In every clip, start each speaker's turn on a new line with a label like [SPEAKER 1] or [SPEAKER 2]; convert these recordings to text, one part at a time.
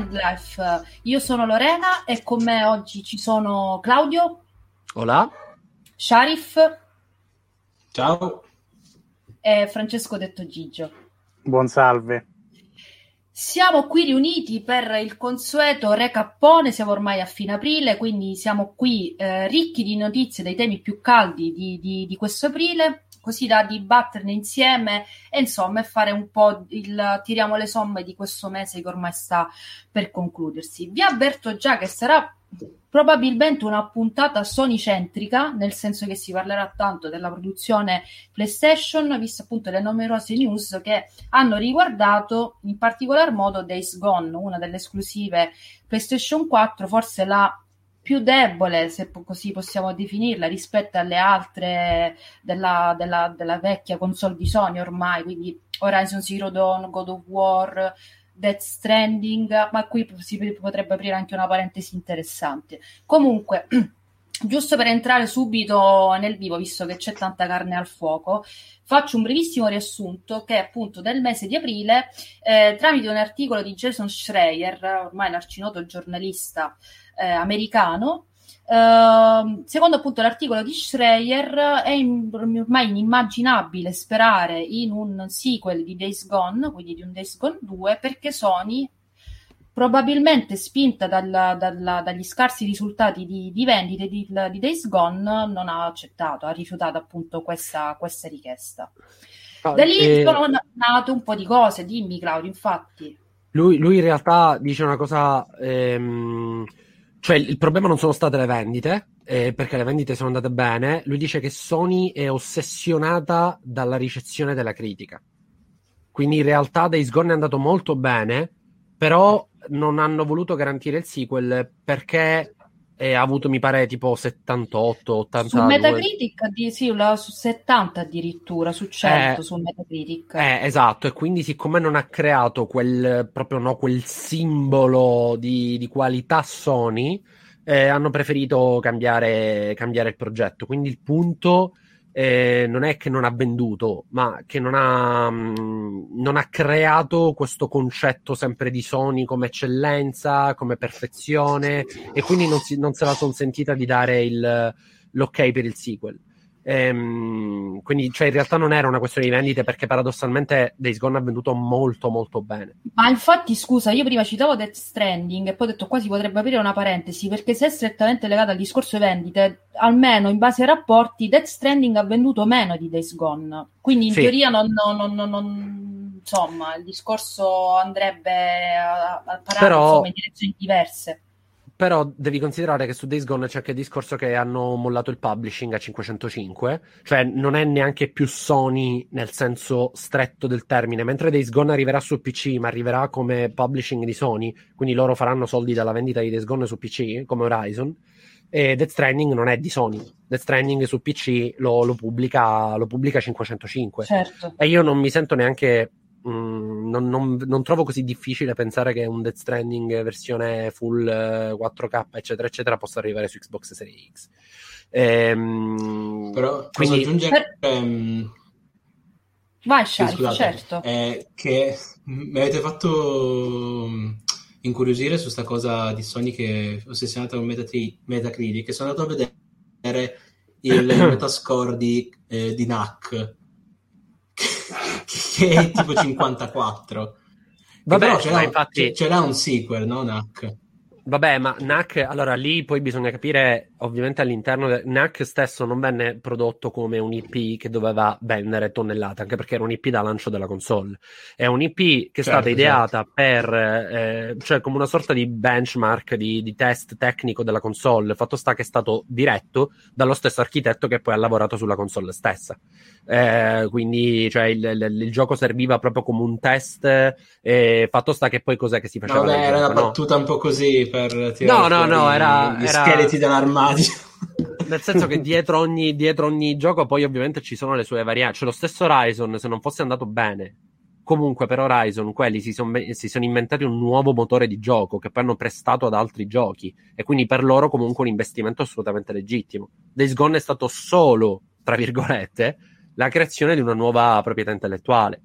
[SPEAKER 1] Wildlife. Io sono Lorena e con me oggi ci sono Claudio.
[SPEAKER 2] Hola.
[SPEAKER 1] Sharif.
[SPEAKER 3] Ciao.
[SPEAKER 1] E Francesco detto Gigio.
[SPEAKER 4] Buon salve.
[SPEAKER 1] Siamo qui riuniti per il consueto recappone, siamo ormai a fine aprile, quindi siamo qui eh, ricchi di notizie dei temi più caldi di, di, di questo aprile così da dibatterne insieme e insomma fare un po' il tiriamo le somme di questo mese che ormai sta per concludersi. Vi avverto già che sarà probabilmente una puntata Sony centrica, nel senso che si parlerà tanto della produzione PlayStation, visto appunto le numerose news che hanno riguardato in particolar modo Days Gone, una delle esclusive PlayStation 4, forse la più debole, se così possiamo definirla, rispetto alle altre della, della, della vecchia console di Sony ormai, quindi Horizon Zero Dawn, God of War, Death Stranding, ma qui si potrebbe aprire anche una parentesi interessante. Comunque, giusto per entrare subito nel vivo, visto che c'è tanta carne al fuoco, faccio un brevissimo riassunto che appunto del mese di aprile, eh, tramite un articolo di Jason Schreier, ormai l'arcinoto giornalista eh, americano. Uh, secondo appunto l'articolo di Schreier è in, ormai inimmaginabile sperare in un sequel di Days Gone, quindi di un Days Gone 2, perché Sony, probabilmente spinta dalla, dalla, dagli scarsi risultati di, di vendite di, di, Days Gone, non ha accettato, ha rifiutato appunto questa, questa richiesta. Oh, da lì eh... sono nate un po' di cose, dimmi Claudio, infatti.
[SPEAKER 2] Lui, lui in realtà dice una cosa... Ehm cioè, il problema non sono state le vendite, eh, perché le vendite sono andate bene. Lui dice che Sony è ossessionata dalla ricezione della critica. Quindi in realtà Days Gone è andato molto bene, però non hanno voluto garantire il sequel perché e ha avuto, mi pare, tipo 78, 80.
[SPEAKER 1] Su Metacritic, di, sì, la, su 70 addirittura, su 100 eh, su Metacritic.
[SPEAKER 2] Eh, esatto, e quindi siccome non ha creato quel, proprio, no, quel simbolo di, di qualità Sony, eh, hanno preferito cambiare, cambiare il progetto. Quindi il punto eh, non è che non ha venduto, ma che non ha, mh, mm, non ha creato questo concetto sempre di Sony come eccellenza, come perfezione, e quindi non, si, non se la sono sentita di dare il, l'ok per il sequel. Ehm, quindi, cioè, in realtà non era una questione di vendite perché paradossalmente Days Gone ha venduto molto, molto bene.
[SPEAKER 1] Ma infatti, scusa, io prima citavo Death Stranding e poi ho detto qua si potrebbe aprire una parentesi perché se è strettamente legato al discorso vendite, almeno in base ai rapporti, Death Stranding ha venduto meno di Days Gone. Quindi in sì. teoria non, non, non, non, insomma, il discorso andrebbe a, a parare Però... insomma, in direzioni diverse.
[SPEAKER 2] Però devi considerare che su Days Gone c'è anche il discorso che hanno mollato il publishing a 505, cioè non è neanche più Sony nel senso stretto del termine, mentre Days Gone arriverà su PC, ma arriverà come publishing di Sony, quindi loro faranno soldi dalla vendita di Days Gone su PC, come Horizon, e Death Stranding non è di Sony. Death Stranding su PC lo, lo, pubblica, lo pubblica 505.
[SPEAKER 1] Certo.
[SPEAKER 2] E io non mi sento neanche Mm, non, non, non, trovo così difficile pensare che un Death Stranding versione full 4K, eh, eccetera, eccetera, possa arrivare su Xbox Series X.
[SPEAKER 3] Ehm, Però quindi... posso aggiungere... Per... Um...
[SPEAKER 1] Vai, Shari, certo.
[SPEAKER 3] Eh, che mi avete fatto mm, incuriosire su questa cosa di Sony che è ossessionata con Metatri- Metacritic, che sono andato a vedere il metascore di, eh, di NAC che è tipo 54.
[SPEAKER 2] Vabbè, però c'era, infatti...
[SPEAKER 3] c'era un sequel, no, NAC?
[SPEAKER 2] Vabbè, ma NAC, allora lì poi bisogna capire, ovviamente all'interno del NAC stesso non venne prodotto come un IP che doveva vendere tonnellate, anche perché era un IP da lancio della console. È un IP che è certo, stata ideata certo. per, eh, cioè come una sorta di benchmark, di, di, test tecnico della console. Fatto sta che è stato diretto dallo stesso architetto che poi ha lavorato sulla console stessa. Eh, quindi, cioè, il, il, il, gioco serviva proprio come un test. Eh, fatto sta che poi cos'è che si faceva?
[SPEAKER 3] Vabbè, era una battuta no? un po' così per
[SPEAKER 2] tirare no, no, no, era,
[SPEAKER 3] gli era... scheletri dell'armadio.
[SPEAKER 2] Nel senso che dietro ogni, dietro ogni gioco poi ovviamente ci sono le sue varianti. Cioè lo stesso Horizon, se non fosse andato bene, comunque per Horizon quelli si, son, si sono inventati un nuovo motore di gioco che poi hanno prestato ad altri giochi e quindi per loro comunque un investimento assolutamente legittimo. Days Gone è stato solo, tra virgolette, la creazione di una nuova proprietà intellettuale.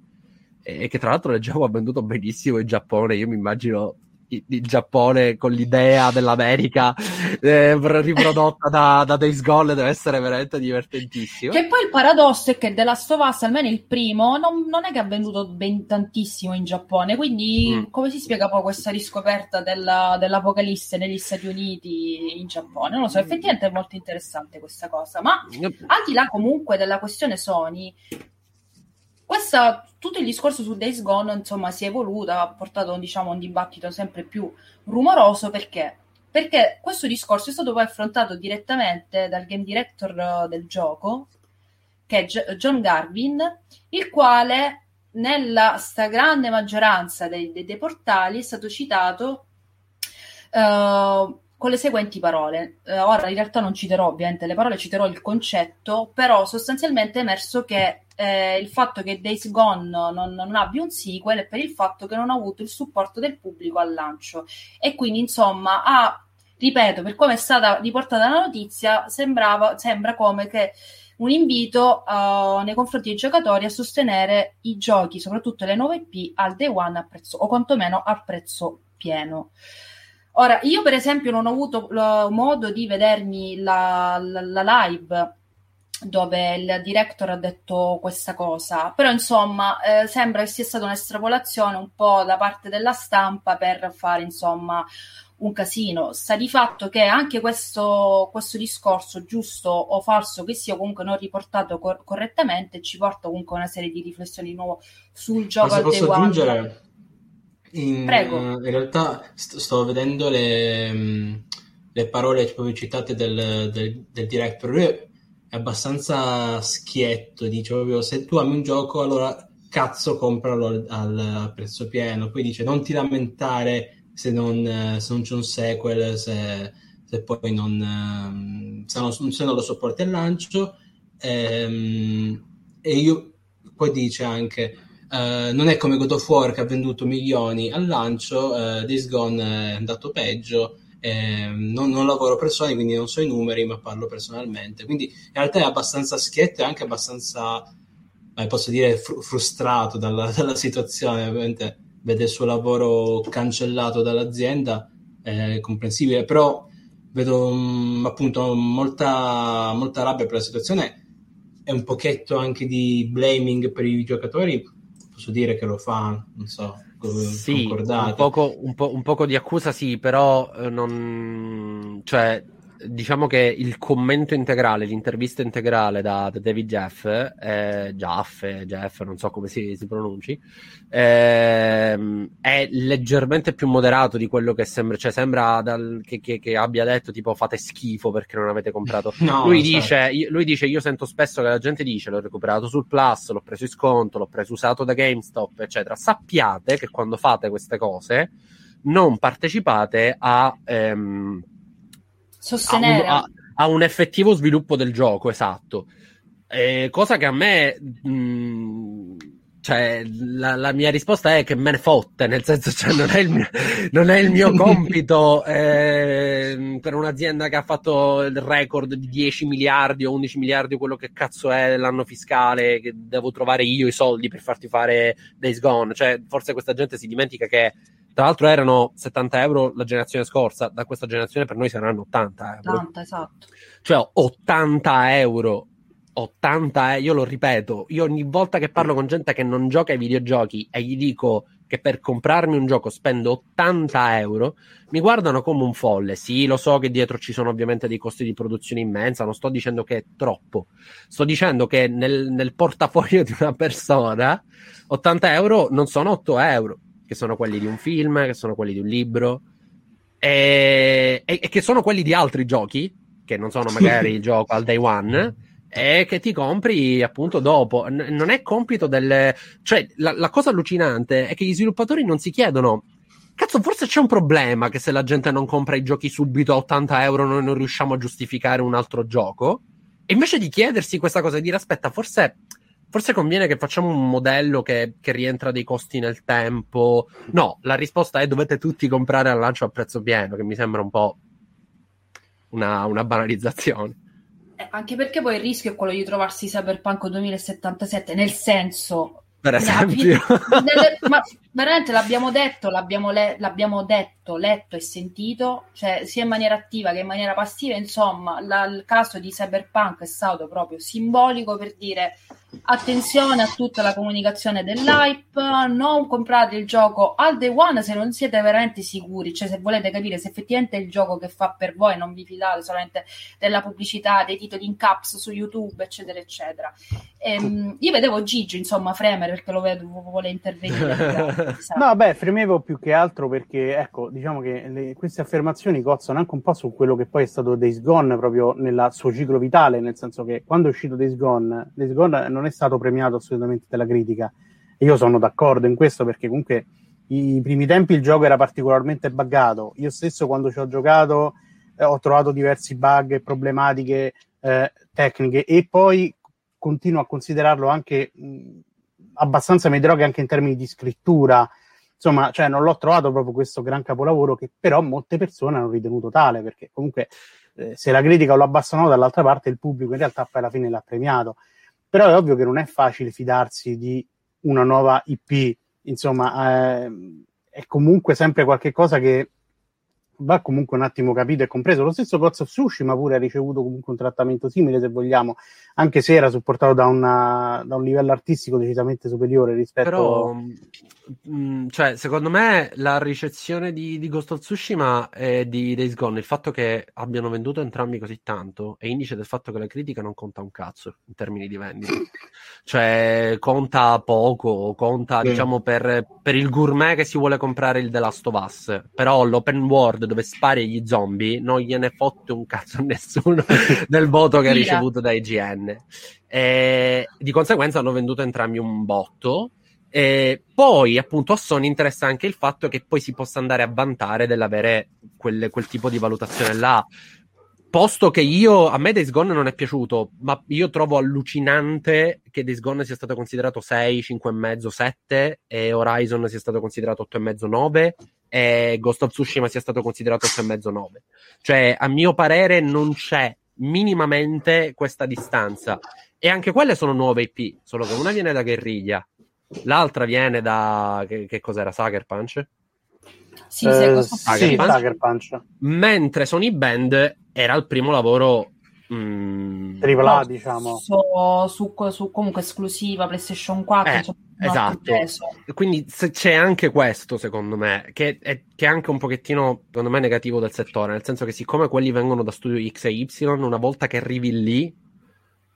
[SPEAKER 2] e che tra l'altro leggevo ha venduto benissimo in Giappone. Io mi immagino il Giappone con l'idea dell'America eh, riprodotta da, da Days Gone deve essere veramente divertentissimo.
[SPEAKER 1] Che poi il paradosso è che The Last of Us, almeno il primo, non, non è che ha venduto ben tantissimo in Giappone, quindi mm. come si spiega poi questa riscoperta della, dell'apocalisse negli Stati Uniti in Giappone? Non lo so, effettivamente è molto interessante questa cosa, ma al di là comunque della questione Sony, questa, tutto il discorso su Days Gone insomma, si è evoluto, ha portato diciamo, un dibattito sempre più rumoroso perché? Perché questo discorso è stato poi affrontato direttamente dal game director eh, del gioco, che è G- John Garvin, il quale nella stragrande maggioranza dei, dei, dei, portali è stato citato uh, con le seguenti parole. Uh, ora in realtà non citerò ovviamente le parole, citerò il concetto, però sostanzialmente è emerso che eh, il fatto che Days Gone non, non, abbia un sequel è per il fatto che non ha avuto il supporto del pubblico al lancio e quindi insomma ha, ripeto, per come è stata riportata la notizia sembrava, sembra come che un invito uh, nei confronti dei giocatori a sostenere i giochi, soprattutto le nuove IP, al day one a prezzo, o quantomeno al prezzo pieno. Ora, io per esempio non ho avuto uh, modo di vedermi la, la, la live dove il director ha detto questa cosa, però insomma eh, sembra che sia stata un'estrapolazione un po' da parte della stampa per fare insomma un casino. Sta di fatto che anche questo, questo discorso, giusto o falso che sia, comunque non riportato cor- correttamente, ci porta comunque a una serie di riflessioni di nuovo sul gioco
[SPEAKER 3] Ma se posso aggiungere, in,
[SPEAKER 1] Prego.
[SPEAKER 3] in realtà st- sto vedendo le, le parole proprio citate del, del, del director. Lui abbastanza schietto, dice proprio se tu ami un gioco allora cazzo compralo al, al prezzo pieno, poi dice non ti lamentare se non, se non c'è un sequel, se, se poi non, ehm, se non, se non lo sopporti al lancio. Ehm, e io poi dice anche Uh, non è come God of War che ha venduto milioni al lancio, uh, Days Gone è andato peggio eh, non, non, lavoro per Sony, quindi non so i numeri, ma parlo personalmente. Quindi in realtà è abbastanza schietto e anche abbastanza, eh, posso dire, fr- frustrato dalla, dalla, situazione. Ovviamente vede il suo lavoro cancellato dall'azienda, è comprensibile, però vedo um, appunto molta, molta rabbia per la situazione e un pochetto anche di blaming per i giocatori. Posso dire che lo fa, non so,
[SPEAKER 2] sì, un poco, un, po', un poco, di accusa sì, però eh, non... Cioè, diciamo che il commento integrale, l'intervista integrale da, da David Jeff, eh, Jaff, Jeff, non so come si, si pronunci, eh, è leggermente più moderato di quello che sembra, cioè sembra dal, che, che, che, abbia detto tipo fate schifo perché non avete comprato. No, lui, dice, lui dice, io sento spesso che la gente dice l'ho recuperato sul Plus, l'ho preso in sconto, l'ho preso usato da GameStop, eccetera. Sappiate che quando fate queste cose non partecipate a... Ehm,
[SPEAKER 1] sostenere
[SPEAKER 2] a un, a, a un, effettivo sviluppo del gioco, esatto. Eh, cosa che a me mh, cioè, la, la, mia risposta è che me ne fotte, nel senso, cioè, non, è il mio, non è il mio compito eh, per un'azienda che ha fatto il record di 10 miliardi o 11 miliardi, quello che cazzo è l'anno fiscale, che devo trovare io i soldi per farti fare Days Gone. Cioè, forse questa gente si dimentica che tra l'altro erano 70 euro la generazione scorsa, da questa generazione per noi saranno 80
[SPEAKER 1] euro. 80, esatto.
[SPEAKER 2] Cioè 80 euro. 80 io lo ripeto, io ogni volta che parlo con gente che non gioca ai videogiochi e gli dico che per comprarmi un gioco spendo 80 euro, mi guardano come un folle. Sì, lo so che dietro ci sono ovviamente dei costi di produzione immensa, non sto dicendo che è troppo, sto dicendo che nel, nel portafoglio di una persona 80 euro non sono 8 euro che sono quelli di un film, che sono quelli di un libro, e, e, e che sono quelli di altri giochi, che non sono magari il gioco al day one, e che ti compri appunto dopo. N- non è compito del... Cioè, la, la cosa allucinante è che gli sviluppatori non si chiedono Cazzo, forse c'è un problema che se la gente non compra i giochi subito a 80 euro noi non riusciamo a giustificare un altro gioco. E invece di chiedersi questa cosa e dire aspetta, forse forse conviene che facciamo un modello che, che, rientra dei costi nel tempo. No, la risposta è dovete tutti comprare al lancio a prezzo pieno, che mi sembra un po' una, una banalizzazione.
[SPEAKER 1] Eh, anche perché poi il rischio è quello di trovarsi Cyberpunk 2077, nel senso,
[SPEAKER 2] per esempio.
[SPEAKER 1] Nelle, ma veramente l'abbiamo detto, l'abbiamo, le, l'abbiamo, detto, letto e sentito, cioè sia in maniera attiva che in maniera passiva, insomma, la, il caso di Cyberpunk è stato proprio simbolico per dire attenzione a tutta la comunicazione dell'hype, non comprate il gioco al day one se non siete veramente sicuri, cioè se volete capire se effettivamente è il gioco che fa per voi, non vi fidate solamente della pubblicità, dei titoli in caps su YouTube, eccetera, eccetera. Ehm, io vedevo Gigi, insomma, fremere perché lo vedo, vuole intervenire.
[SPEAKER 4] No, beh, fremevo più che altro perché, ecco, diciamo che le, queste affermazioni cozzano anche un po' su quello che poi è stato Days Gone proprio nel suo ciclo vitale, nel senso che quando è uscito Days Gone, Days Gone non è stato premiato assolutamente dalla critica. E io sono d'accordo in questo perché comunque i primi tempi il gioco era particolarmente buggato. Io stesso quando ci ho giocato eh, ho trovato diversi bug e problematiche eh, tecniche e poi continuo a considerarlo anche mh, abbastanza mediocre anche in termini di scrittura. Insomma, cioè non l'ho trovato proprio questo gran capolavoro che però molte persone hanno ritenuto tale perché comunque eh, se la critica lo abbassano dall'altra parte il pubblico in realtà poi alla fine l'ha premiato. Però è ovvio che non è facile fidarsi di una nuova IP, insomma, eh, è comunque sempre qualcosa che va comunque un attimo capito e compreso. Lo stesso Ghost of Tsushima pure ha ricevuto comunque un trattamento simile, se vogliamo, anche se era supportato da, una, da un livello artistico decisamente superiore rispetto...
[SPEAKER 2] Però, mh, mm, cioè, secondo me la ricezione di, di, Ghost of Tsushima e di Days Gone, il fatto che abbiano venduto entrambi così tanto, è indice del fatto che la critica non conta un cazzo in termini di vendita. cioè, conta poco, conta, sì. diciamo, per, per il gourmet che si vuole comprare il The Last of Us. Però l'open world dove spari agli zombie non gliene fotte un cazzo a nessuno del voto che ha ricevuto da IGN. E di conseguenza hanno venduto entrambi un botto. E poi, appunto, a Sony interessa anche il fatto che poi si possa andare a vantare dell'avere quel, quel tipo di valutazione là. Posto che io, a me Days Gone non è piaciuto, ma io trovo allucinante che Days Gone sia stato considerato 6, 5,5, 7 e Horizon sia stato considerato 8,5, 9 e Ghost of Tsushima sia stato considerato 8,5 9. Cioè, a mio parere, non c'è minimamente questa distanza. E anche quelle sono nuove IP, solo che una viene da Guerriglia, l'altra viene da. Che, che cos'era? Sucker Punch?
[SPEAKER 1] Sì, eh,
[SPEAKER 4] sì, Sucker Punch.
[SPEAKER 2] Mentre Sony Band era il primo lavoro
[SPEAKER 4] Mm, AAA, no, diciamo.
[SPEAKER 1] Su, su, su, comunque esclusiva PlayStation 4.
[SPEAKER 2] Eh, esatto. Quindi c'è anche questo, secondo me, che è, che è, anche un pochettino, secondo me, negativo del settore, nel senso che siccome quelli vengono da studio X e Y, una volta che arrivi lì,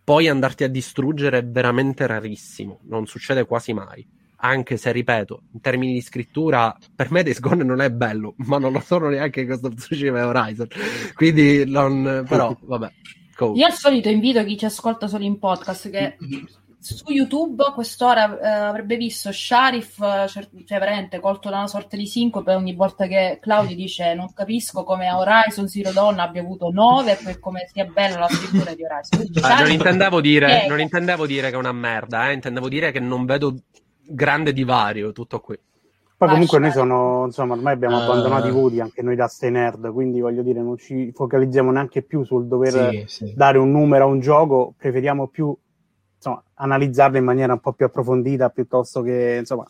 [SPEAKER 2] poi andarti a distruggere è veramente rarissimo, non succede quasi mai. Anche se, ripeto, in termini di scrittura, per me Days Gone non è bello, ma non lo sono neanche Ghost of Tsushima Horizon. Quindi, non, però, vabbè.
[SPEAKER 1] Cool. Io al solito invito chi ci ascolta solo in podcast che su YouTube a quest'ora eh, avrebbe visto Sharif, eh, cioè veramente colto da una sorta di sincope ogni volta che Claudio dice non capisco come a Horizon Zero Dawn abbia avuto 9 e poi come sia bella la scrittura di Horizon.
[SPEAKER 2] Ah, non, intendevo dire, non intendevo dire che è una merda, eh, intendevo dire che non vedo grande divario, tutto qui.
[SPEAKER 4] Poi comunque noi sono, insomma, ormai abbiamo uh, abbandonato i voti anche noi da Stay Nerd, quindi voglio dire, non ci focalizziamo neanche più sul dover sì, sì. dare un numero a un gioco, preferiamo più insomma, analizzarlo in maniera un po' più approfondita piuttosto che, insomma,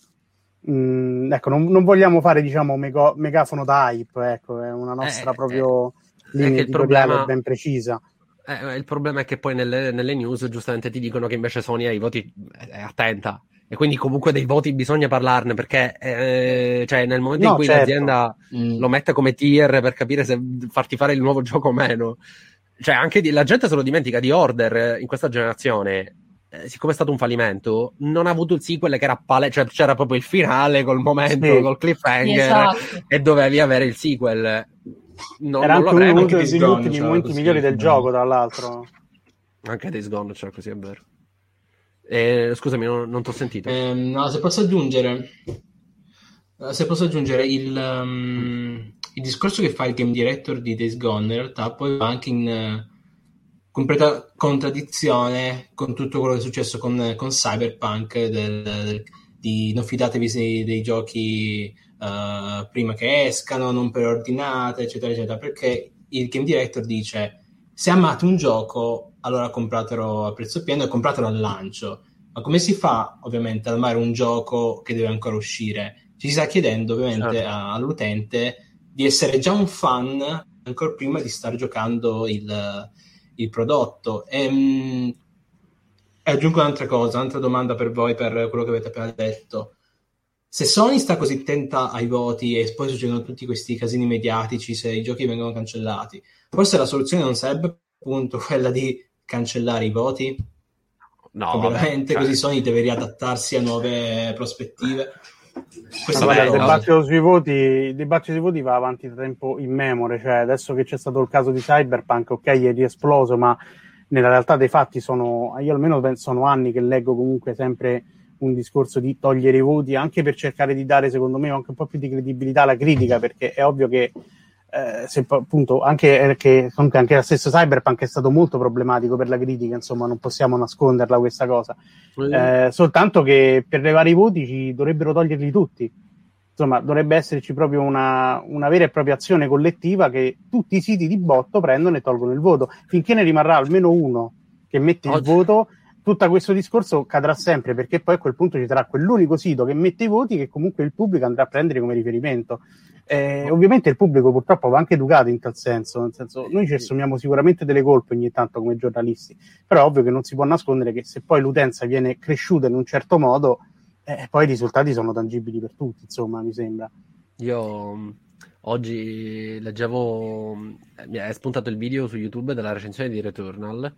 [SPEAKER 4] mh, mm, ecco, non, non, vogliamo fare, diciamo, mego, megafono da hype, ecco, è una nostra eh, proprio eh, linea problema... ben precisa.
[SPEAKER 2] Eh, il problema è che poi nelle, nelle, news giustamente ti dicono che invece Sony ai voti è attenta e quindi comunque dei voti bisogna parlarne perché eh, cioè nel momento no, in cui certo. l'azienda mm. lo mette come tier per capire se farti fare il nuovo gioco o meno cioè anche di, la gente se lo dimentica di Order in questa generazione eh, siccome è stato un fallimento non ha avuto il sequel che era pale cioè c'era proprio il finale col momento sì. col cliffhanger esatto. e dovevi avere il sequel
[SPEAKER 4] non, era non anche uno degli ultimi cioè, momenti migliori del gioco tra l'altro
[SPEAKER 2] anche Days Gone cioè così è vero eh, scusami, non, non ti ho sentito.
[SPEAKER 3] Eh, no, se posso aggiungere, eh, se posso aggiungere il, um, il, discorso che fa il game director di Days Gone, in realtà poi va anche in uh, completa contraddizione con tutto quello che è successo con, con Cyberpunk, del, del, di non fidatevi dei, dei giochi uh, prima che escano, non preordinate, eccetera, eccetera, perché il game director dice se amate un gioco allora compratelo a prezzo pieno e compratelo al lancio. ma come si fa ovviamente ad amare un gioco che deve ancora uscire? Ci si sta chiedendo ovviamente certo. all'utente di essere già un fan ancora prima di stare giocando il, il prodotto. E, ehm, e aggiungo un'altra cosa, un'altra domanda per voi, per quello che avete appena detto. Se Sony sta così attenta ai voti e poi succedono tutti questi casini mediatici se i giochi vengono cancellati, forse la soluzione non sarebbe appunto quella di cancellare i voti? No, ovviamente cioè... così Sony deve riadattarsi a nuove prospettive.
[SPEAKER 4] Vabbè, il, dibattito sui voti, il dibattito sui voti va avanti da tempo immemore, cioè adesso che c'è stato il caso di Cyberpunk, ok, è riesploso, ma nella realtà dei fatti sono, io almeno penso, sono anni che leggo comunque sempre un discorso di togliere i voti, anche per cercare di dare, secondo me, anche un po' più di credibilità alla critica, perché è ovvio che eh, se, appunto anche, che, comunque anche lo stesso Cyberpunk è stato molto problematico per la critica, insomma, non possiamo nasconderla questa cosa. Eh, soltanto che per levare i voti ci dovrebbero toglierli tutti. Insomma, dovrebbe esserci proprio una, una, vera e propria azione collettiva che tutti i siti di botto prendono e tolgono il voto. Finché ne rimarrà almeno uno che mette Oggi. il voto, tutto questo discorso cadrà sempre perché poi a quel punto ci sarà quell'unico sito che mette i voti che comunque il pubblico andrà a prendere come riferimento. Eh, ovviamente il pubblico purtroppo va anche educato in tal senso, nel senso noi ci assumiamo sicuramente delle colpe ogni tanto come giornalisti, però è ovvio che non si può nascondere che se poi l'utenza viene cresciuta in un certo modo, eh, poi i risultati sono tangibili per tutti, insomma, mi sembra.
[SPEAKER 2] Io mm, oggi leggevo, mm, mi è spuntato il video su YouTube della recensione di Returnal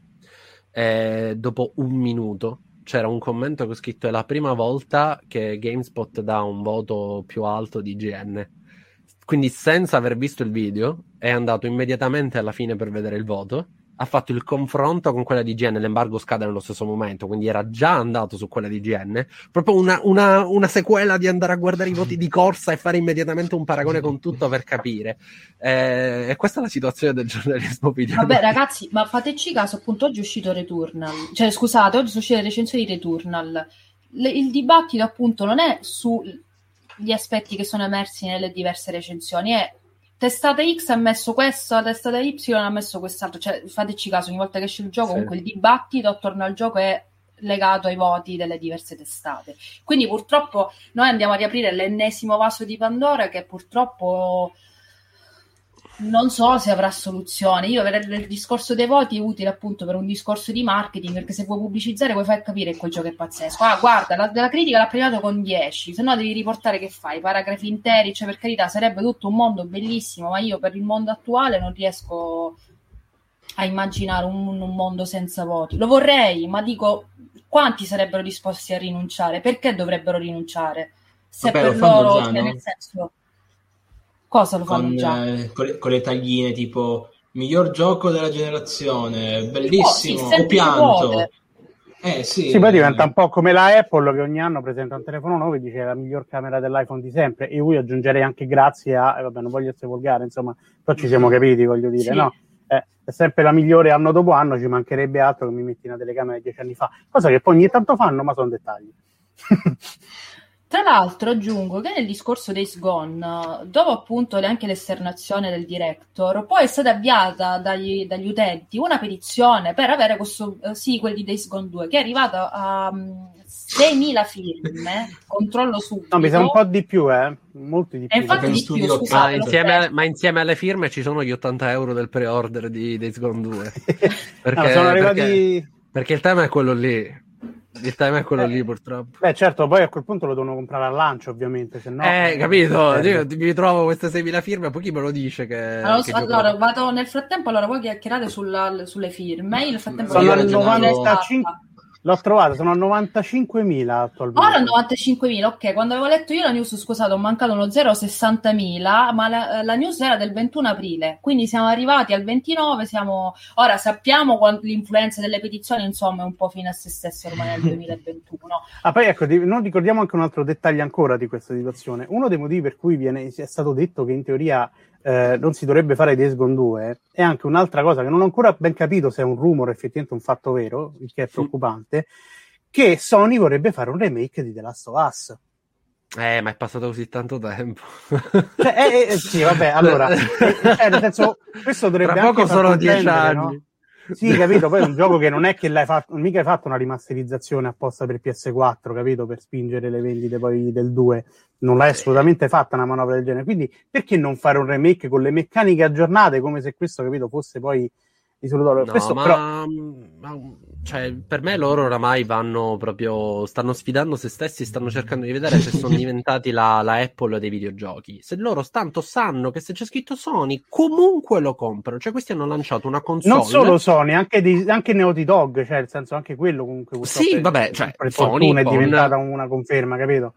[SPEAKER 2] e dopo un minuto c'era un commento che ho scritto è la prima volta che GameSpot dà un voto più alto di IGN quindi senza aver visto il video è andato immediatamente alla fine per vedere il voto ha fatto il confronto con quella di IGN, l'embargo scade nello stesso momento, quindi era già andato su quella di IGN, proprio una, una, una, sequela di andare a guardare i voti di corsa e fare immediatamente un paragone con tutto per capire. Eh, e questa è la situazione del giornalismo video.
[SPEAKER 1] Vabbè ragazzi, ma fateci caso, appunto oggi è uscito Returnal, cioè scusate, oggi sono uscite le recensioni di Returnal. Le, il dibattito appunto non è sugli aspetti che sono emersi nelle diverse recensioni, è testata X ha messo questo, testata Y ha messo quest'altro. Cioè, fateci caso, ogni volta che esce il gioco, sì. comunque il dibattito attorno al gioco è legato ai voti delle diverse testate. Quindi purtroppo noi andiamo a riaprire l'ennesimo vaso di Pandora che purtroppo non so se avrà soluzione. Io il discorso dei voti è utile appunto per un discorso di marketing, perché se vuoi pubblicizzare vuoi far capire che quel gioco è pazzesco. Ah, guarda, la, la critica l'ha premiato con 10, se no devi riportare che fai, paragrafi interi, cioè per carità sarebbe tutto un mondo bellissimo, ma io per il mondo attuale non riesco a immaginare un, un mondo senza voti. Lo vorrei, ma dico quanti sarebbero disposti a rinunciare? Perché dovrebbero rinunciare? Se Vabbè, per loro, cioè, nel senso Cosa lo fanno
[SPEAKER 3] con,
[SPEAKER 1] già?
[SPEAKER 3] Eh, con, le, con, le, tagline tipo miglior gioco della generazione, bellissimo, oh, sì, ho pianto.
[SPEAKER 4] Eh, sì. sì, poi diventa un po' come la Apple che ogni anno presenta un telefono nuovo e dice la miglior camera dell'iPhone di sempre. E io aggiungerei anche grazie a, eh, vabbè, non voglio essere volgare, insomma, però ci siamo capiti, voglio dire, sì. no? Eh, è sempre la migliore anno dopo anno, ci mancherebbe altro che mi metti una telecamera di dieci anni fa, cosa che poi ogni tanto fanno, ma sono dettagli.
[SPEAKER 1] Tra l'altro aggiungo che nel discorso Days Gone, dopo appunto anche l'esternazione del director, poi è stata avviata dagli, dagli utenti una petizione per avere questo uh, sequel di Days Gone 2 che è arrivata a um, mm, 6.000 firme, controllo subito.
[SPEAKER 4] No, mi sa un po' di più, eh? Molti di più.
[SPEAKER 1] Infatti di più,
[SPEAKER 2] scusate, ma, insieme a, ma, insieme alle firme ci sono gli 80 euro del pre-order di Days Gone 2.
[SPEAKER 4] perché, no, sono arrivati...
[SPEAKER 2] perché, perché il tema è quello lì il time è quello eh, lì, purtroppo.
[SPEAKER 4] Beh, certo, poi a quel punto lo devono comprare al lancio, ovviamente. Se no,
[SPEAKER 2] eh, capito? Eh. Io mi trovo queste 6.000 firme, poi chi me lo dice che.
[SPEAKER 1] Allora, che allora vado nel frattempo, allora voi chiacchierate sulla, sulle firme. Nel frattempo,
[SPEAKER 4] sono al 95. L'ho trovato, sono a 95.000 attualmente.
[SPEAKER 1] Ora 95.000, ok. Quando avevo letto io la news, scusate, ho mancato uno 0,60.000, ma la, la, news era del 21 aprile, quindi siamo arrivati al 29, siamo... Ora sappiamo quanto l'influenza delle petizioni, insomma, è un po' fine a se stesso ormai nel 2021.
[SPEAKER 4] ah, poi ecco, non ricordiamo anche un altro dettaglio ancora di questa situazione. Uno dei motivi per cui viene, è stato detto che in teoria eh, non si dovrebbe fare Days Gone 2 è anche un'altra cosa che non ho ancora ben capito se è un rumore effettivamente un fatto vero, il che è preoccupante, che Sony vorrebbe fare un remake di The Last of Us.
[SPEAKER 2] Eh, ma è passato così tanto tempo.
[SPEAKER 4] Cioè, eh, eh, sì, vabbè, allora, eh, cioè, nel senso, questo dovrebbe Tra
[SPEAKER 2] poco sono dieci anni. No?
[SPEAKER 4] Sì, capito, poi è un gioco che non è che l'hai fatto, mica hai fatto una rimasterizzazione apposta per PS4, capito, per spingere le vendite poi del 2. Non l'hai assolutamente fatta una manovra del genere. Quindi perché non fare un remake con le meccaniche aggiornate come se questo, capito, fosse poi
[SPEAKER 2] No, Questo, ma, però... ma cioè, per me loro oramai vanno proprio. stanno sfidando se stessi, stanno cercando di vedere se sono diventati la, la, Apple dei videogiochi. Se loro tanto sanno che se c'è scritto Sony, comunque lo comprano. Cioè, questi hanno lanciato una console.
[SPEAKER 4] Non solo Sony, anche, di, anche Naughty Dog, cioè, nel senso, anche quello comunque.
[SPEAKER 2] Sì, vabbè, cioè,
[SPEAKER 4] per Sony è diventata una conferma, capito?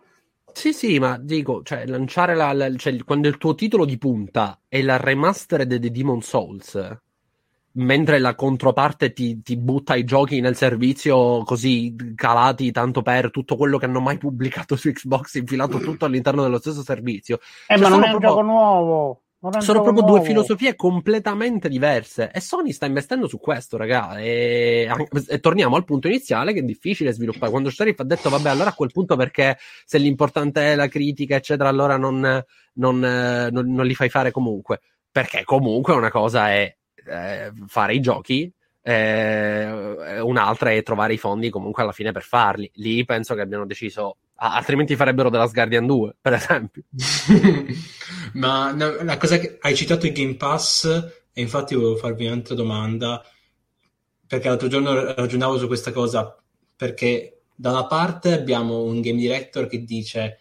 [SPEAKER 2] Sì, sì, ma dico, cioè, lanciare la, la cioè, quando il tuo titolo di punta è la remastered di Demon Souls mentre la controparte ti, ti, butta i giochi nel servizio così calati tanto per tutto quello che hanno mai pubblicato su Xbox, infilato tutto all'interno dello stesso servizio.
[SPEAKER 4] Eh, cioè, ma non è un proprio... gioco nuovo.
[SPEAKER 2] Sono proprio nuovo. due filosofie completamente diverse e Sony sta investendo su questo, raga. E, e torniamo al punto iniziale che è difficile sviluppare. Quando Sheriff ha detto, vabbè, allora a quel punto perché se l'importante è la critica, eccetera, allora non, non, non, non li fai fare comunque. Perché comunque una cosa è eh, fare i giochi, eh, un'altra è trovare i fondi comunque alla fine per farli. Lì penso che abbiano deciso, altrimenti farebbero della Guardian 2, per esempio.
[SPEAKER 3] Ma no, la cosa che hai citato il Game Pass, e infatti volevo farvi un'altra domanda, perché l'altro giorno ragionavo su questa cosa, perché da una parte abbiamo un game director che dice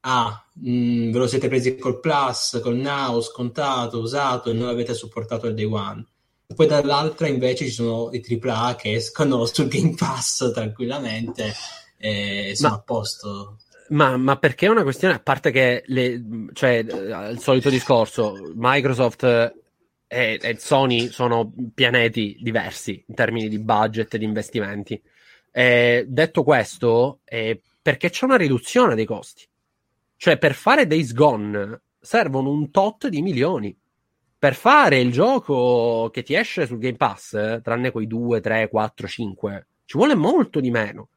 [SPEAKER 3] ah, mm, ve lo siete presi col Plus, col Now, scontato, usato e non l'avete supportato al day one. Poi dall'altra invece ci sono i AAA che escono sul Game Pass tranquillamente e sono ma, a posto.
[SPEAKER 2] Ma, ma, perché è una questione, a parte che le, cioè, il solito discorso, Microsoft e, e, Sony sono pianeti diversi in termini di budget e di investimenti. E detto questo, è perché c'è una riduzione dei costi. Cioè, per fare Days Gone servono un tot di milioni. Per fare il gioco che ti esce sul Game Pass, tranne quei 2, 3, 4, 5, ci vuole molto di meno.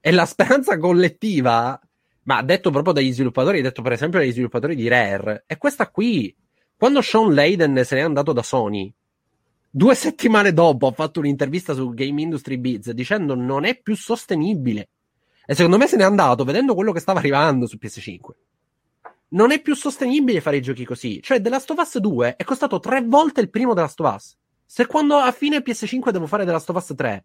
[SPEAKER 2] E la speranza collettiva, ma detto proprio dagli sviluppatori, detto per esempio dagli sviluppatori di Rare, è questa qui. Quando Sean Layden se n'è andato da Sony, due settimane dopo ha fatto un'intervista su Game Industry Biz dicendo non è più sostenibile. E secondo me se n'è andato vedendo quello che stava arrivando su PS5 non è più sostenibile fare i giochi così. Cioè, The Last of Us 2 è costato tre volte il primo The Last of Us. Se quando a fine PS5 devo fare The Last of Us 3,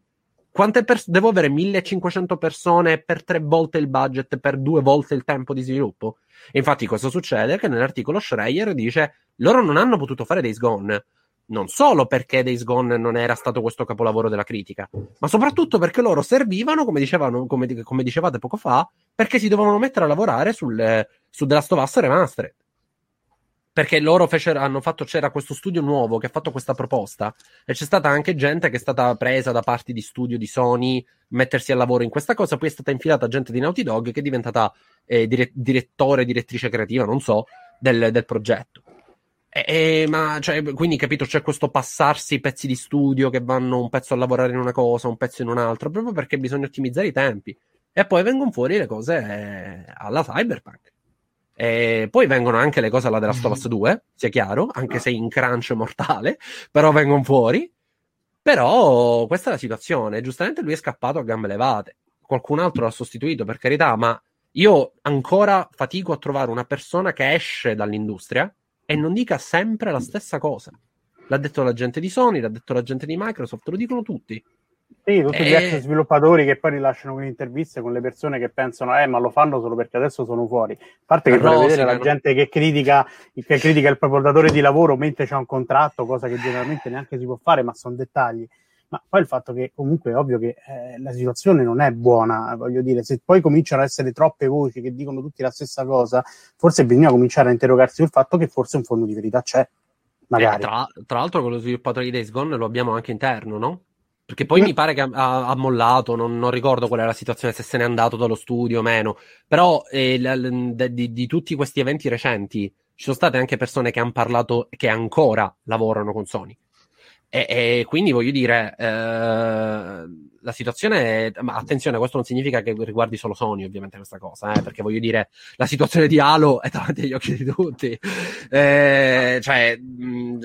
[SPEAKER 2] quante pers- devo avere 1500 persone per tre volte il budget, per due volte il tempo di sviluppo? Infatti cosa succede? Che nell'articolo Schreier dice loro non hanno potuto fare Days Gone non solo perché Days Gone non era stato questo capolavoro della critica, ma soprattutto perché loro servivano, come, dicevano, come, come dicevate poco fa, perché si dovevano mettere a lavorare sul, su The Last of Us Remastered. Perché loro fecero, hanno fatto, c'era questo studio nuovo che ha fatto questa proposta e c'è stata anche gente che è stata presa da parti di studio di Sony, mettersi al lavoro in questa cosa, poi è stata infilata gente di Naughty Dog che è diventata eh, dire- direttore, direttrice creativa, non so, del, del progetto. Eh, ma cioè, quindi capito, c'è questo passarsi pezzi di studio che vanno un pezzo a lavorare in una cosa, un pezzo in un'altra, proprio perché bisogna ottimizzare i tempi. E poi vengono fuori le cose eh, alla Cyberpunk. E poi vengono anche le cose alla della Last of Us 2, sia chiaro, anche se in crunch mortale, però vengono fuori. Però questa è la situazione. Giustamente lui è scappato a gambe levate. Qualcun altro l'ha sostituito, per carità, ma io ancora fatico a trovare una persona che esce dall'industria e non dica sempre la stessa cosa. L'ha detto la gente di Sony, l'ha detto la gente di Microsoft, lo dicono tutti.
[SPEAKER 4] Sì, tutti e... gli ex sviluppatori che poi rilasciano quelle interviste con le persone che pensano, eh, ma lo fanno solo perché adesso sono fuori. A parte che per vedere la gente che critica, che critica il proprio datore di lavoro mentre c'è un contratto, cosa che generalmente neanche si può fare, ma sono dettagli. Ma poi il fatto che comunque è ovvio che eh, la situazione non è buona, voglio dire, se poi cominciano ad essere troppe voci che dicono tutti la stessa cosa, forse bisogna cominciare a interrogarsi sul fatto che forse un fondo di verità c'è. Magari.
[SPEAKER 2] Eh, tra, tra, l'altro con lo sviluppatore di Days Gone lo abbiamo anche interno, no? Perché poi mm. mi pare che ha, ha mollato, non, non, ricordo qual è la situazione, se se n'è andato dallo studio o meno. Però eh, di, di, di, tutti questi eventi recenti ci sono state anche persone che hanno parlato che ancora lavorano con Sony. E, e quindi voglio dire, eh, la situazione è, ma attenzione, questo non significa che riguardi solo Sony, ovviamente, questa cosa, eh, perché voglio dire, la situazione di Halo è davanti agli occhi di tutti. Eh, cioè,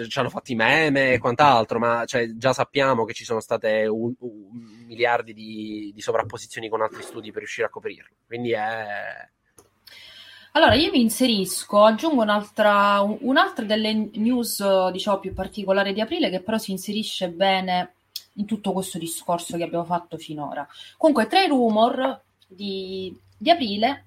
[SPEAKER 2] ci hanno fatti meme e quant'altro, ma cioè, già sappiamo che ci sono state un, un, miliardi di, di sovrapposizioni con altri studi per riuscire a coprirlo. Quindi è
[SPEAKER 1] allora, io mi inserisco, aggiungo un'altra, un'altra delle news, diciamo, più particolari di aprile, che però si inserisce bene in tutto questo discorso che abbiamo fatto finora. Comunque, tra i rumor di, di aprile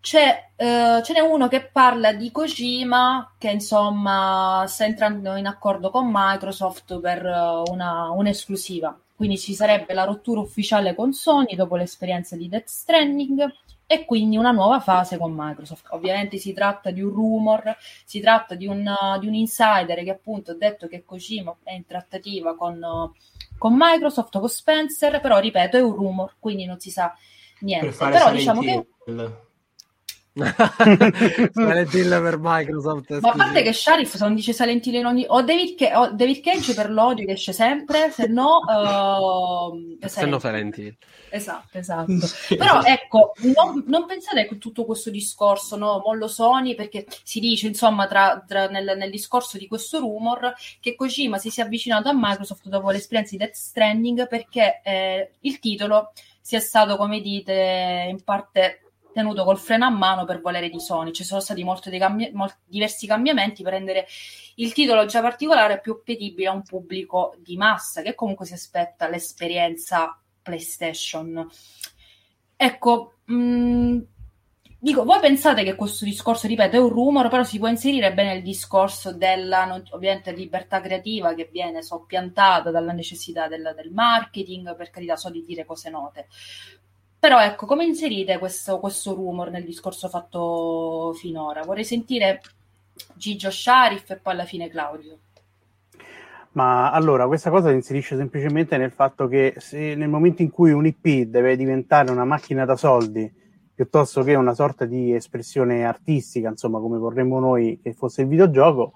[SPEAKER 1] c'è, eh, ce n'è uno che parla di Kojima, che insomma sta entrando in accordo con Microsoft per una, un'esclusiva. Quindi ci sarebbe la rottura ufficiale con Sony dopo l'esperienza di Death Stranding e quindi una nuova fase con Microsoft. Ovviamente si tratta di un rumor, si tratta di un, di un insider che appunto ha detto che Kojima è in trattativa con, con, Microsoft, con Spencer, però ripeto è un rumor, quindi non si sa niente.
[SPEAKER 3] Per
[SPEAKER 1] però diciamo che...
[SPEAKER 2] Silent Hill per Microsoft.
[SPEAKER 1] Ma a parte che Sharif non dice Silent Hill in ogni... O David, Ke... o David Cage per l'odio che esce sempre, se no... Uh...
[SPEAKER 2] Se no Silent Hill.
[SPEAKER 1] Esatto, esatto. Però ecco, non, non, pensate che tutto questo discorso, no, mollo Sony, perché si dice, insomma, tra, tra nel, nel, discorso di questo rumor, che Kojima si sia avvicinato a Microsoft dopo l'esperienza di Death Stranding perché eh, il titolo sia stato, come dite, in parte tenuto col freno a mano per volere di Sony. Ci sono stati cambi- molti, diversi cambiamenti per rendere il titolo già particolare più appetibile a un pubblico di massa che comunque si aspetta l'esperienza PlayStation. Ecco, mh, mm, dico, voi pensate che questo discorso, ripeto, è un rumor, però si può inserire bene il discorso della, ovviamente, libertà creativa che viene soppiantata dalla necessità del, del marketing, per carità, so di dire cose note. Però ecco, come inserite questo, questo rumor nel discorso fatto finora? Vorrei sentire Gigio Sharif e poi alla fine Claudio.
[SPEAKER 4] Ma allora, questa cosa si inserisce semplicemente nel fatto che se nel momento in cui un IP deve diventare una macchina da soldi piuttosto che una sorta di espressione artistica, insomma, come vorremmo noi che fosse il videogioco,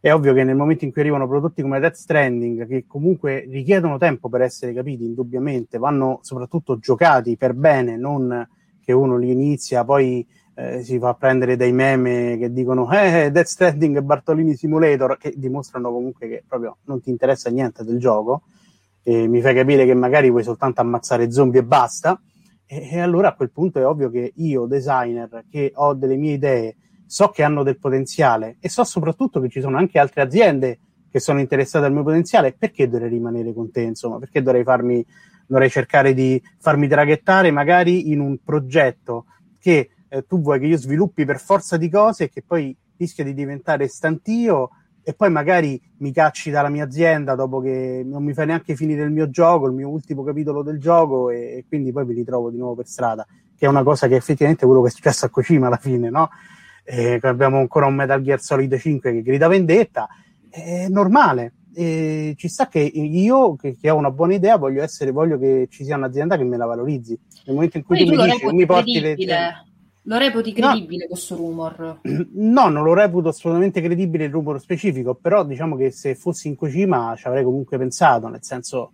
[SPEAKER 4] è ovvio che nel momento in cui arrivano prodotti come Death Stranding, che comunque richiedono tempo per essere capiti, indubbiamente, vanno soprattutto giocati per bene, non che uno li inizia, poi eh, si fa prendere dai meme che dicono eh, Death Stranding e Bartolini Simulator, che dimostrano comunque che proprio non ti interessa niente del gioco, e mi fai capire che magari vuoi soltanto ammazzare zombie e basta, e, e allora a quel punto è ovvio che io, designer, che ho delle mie idee, so che hanno del potenziale e so soprattutto che ci sono anche altre aziende che sono interessate al mio potenziale, perché dovrei rimanere con te? Insomma, perché dovrei farmi, dovrei cercare di farmi traghettare magari in un progetto che eh, tu vuoi che io sviluppi per forza di cose e che poi rischia di diventare stantio e poi magari mi cacci dalla mia azienda dopo che non mi fai neanche finire il mio gioco, il mio ultimo capitolo del gioco e, e quindi poi mi ritrovo di nuovo per strada, che è una cosa che effettivamente è quello che è successo a Kojima alla fine, no? Eh, abbiamo ancora un Metal Gear Solid 5 che grida vendetta, è normale. E ci sta che io, che, che, ho una buona idea, voglio, essere, voglio che ci sia un'azienda che me la valorizzi. Nel momento in cui Quindi tu mi dici, mi porti le...
[SPEAKER 1] Lo reputi credibile no, questo rumor?
[SPEAKER 4] No, non lo reputo assolutamente credibile il rumor specifico, però diciamo che se fossi in Kojima ci avrei comunque pensato, nel senso,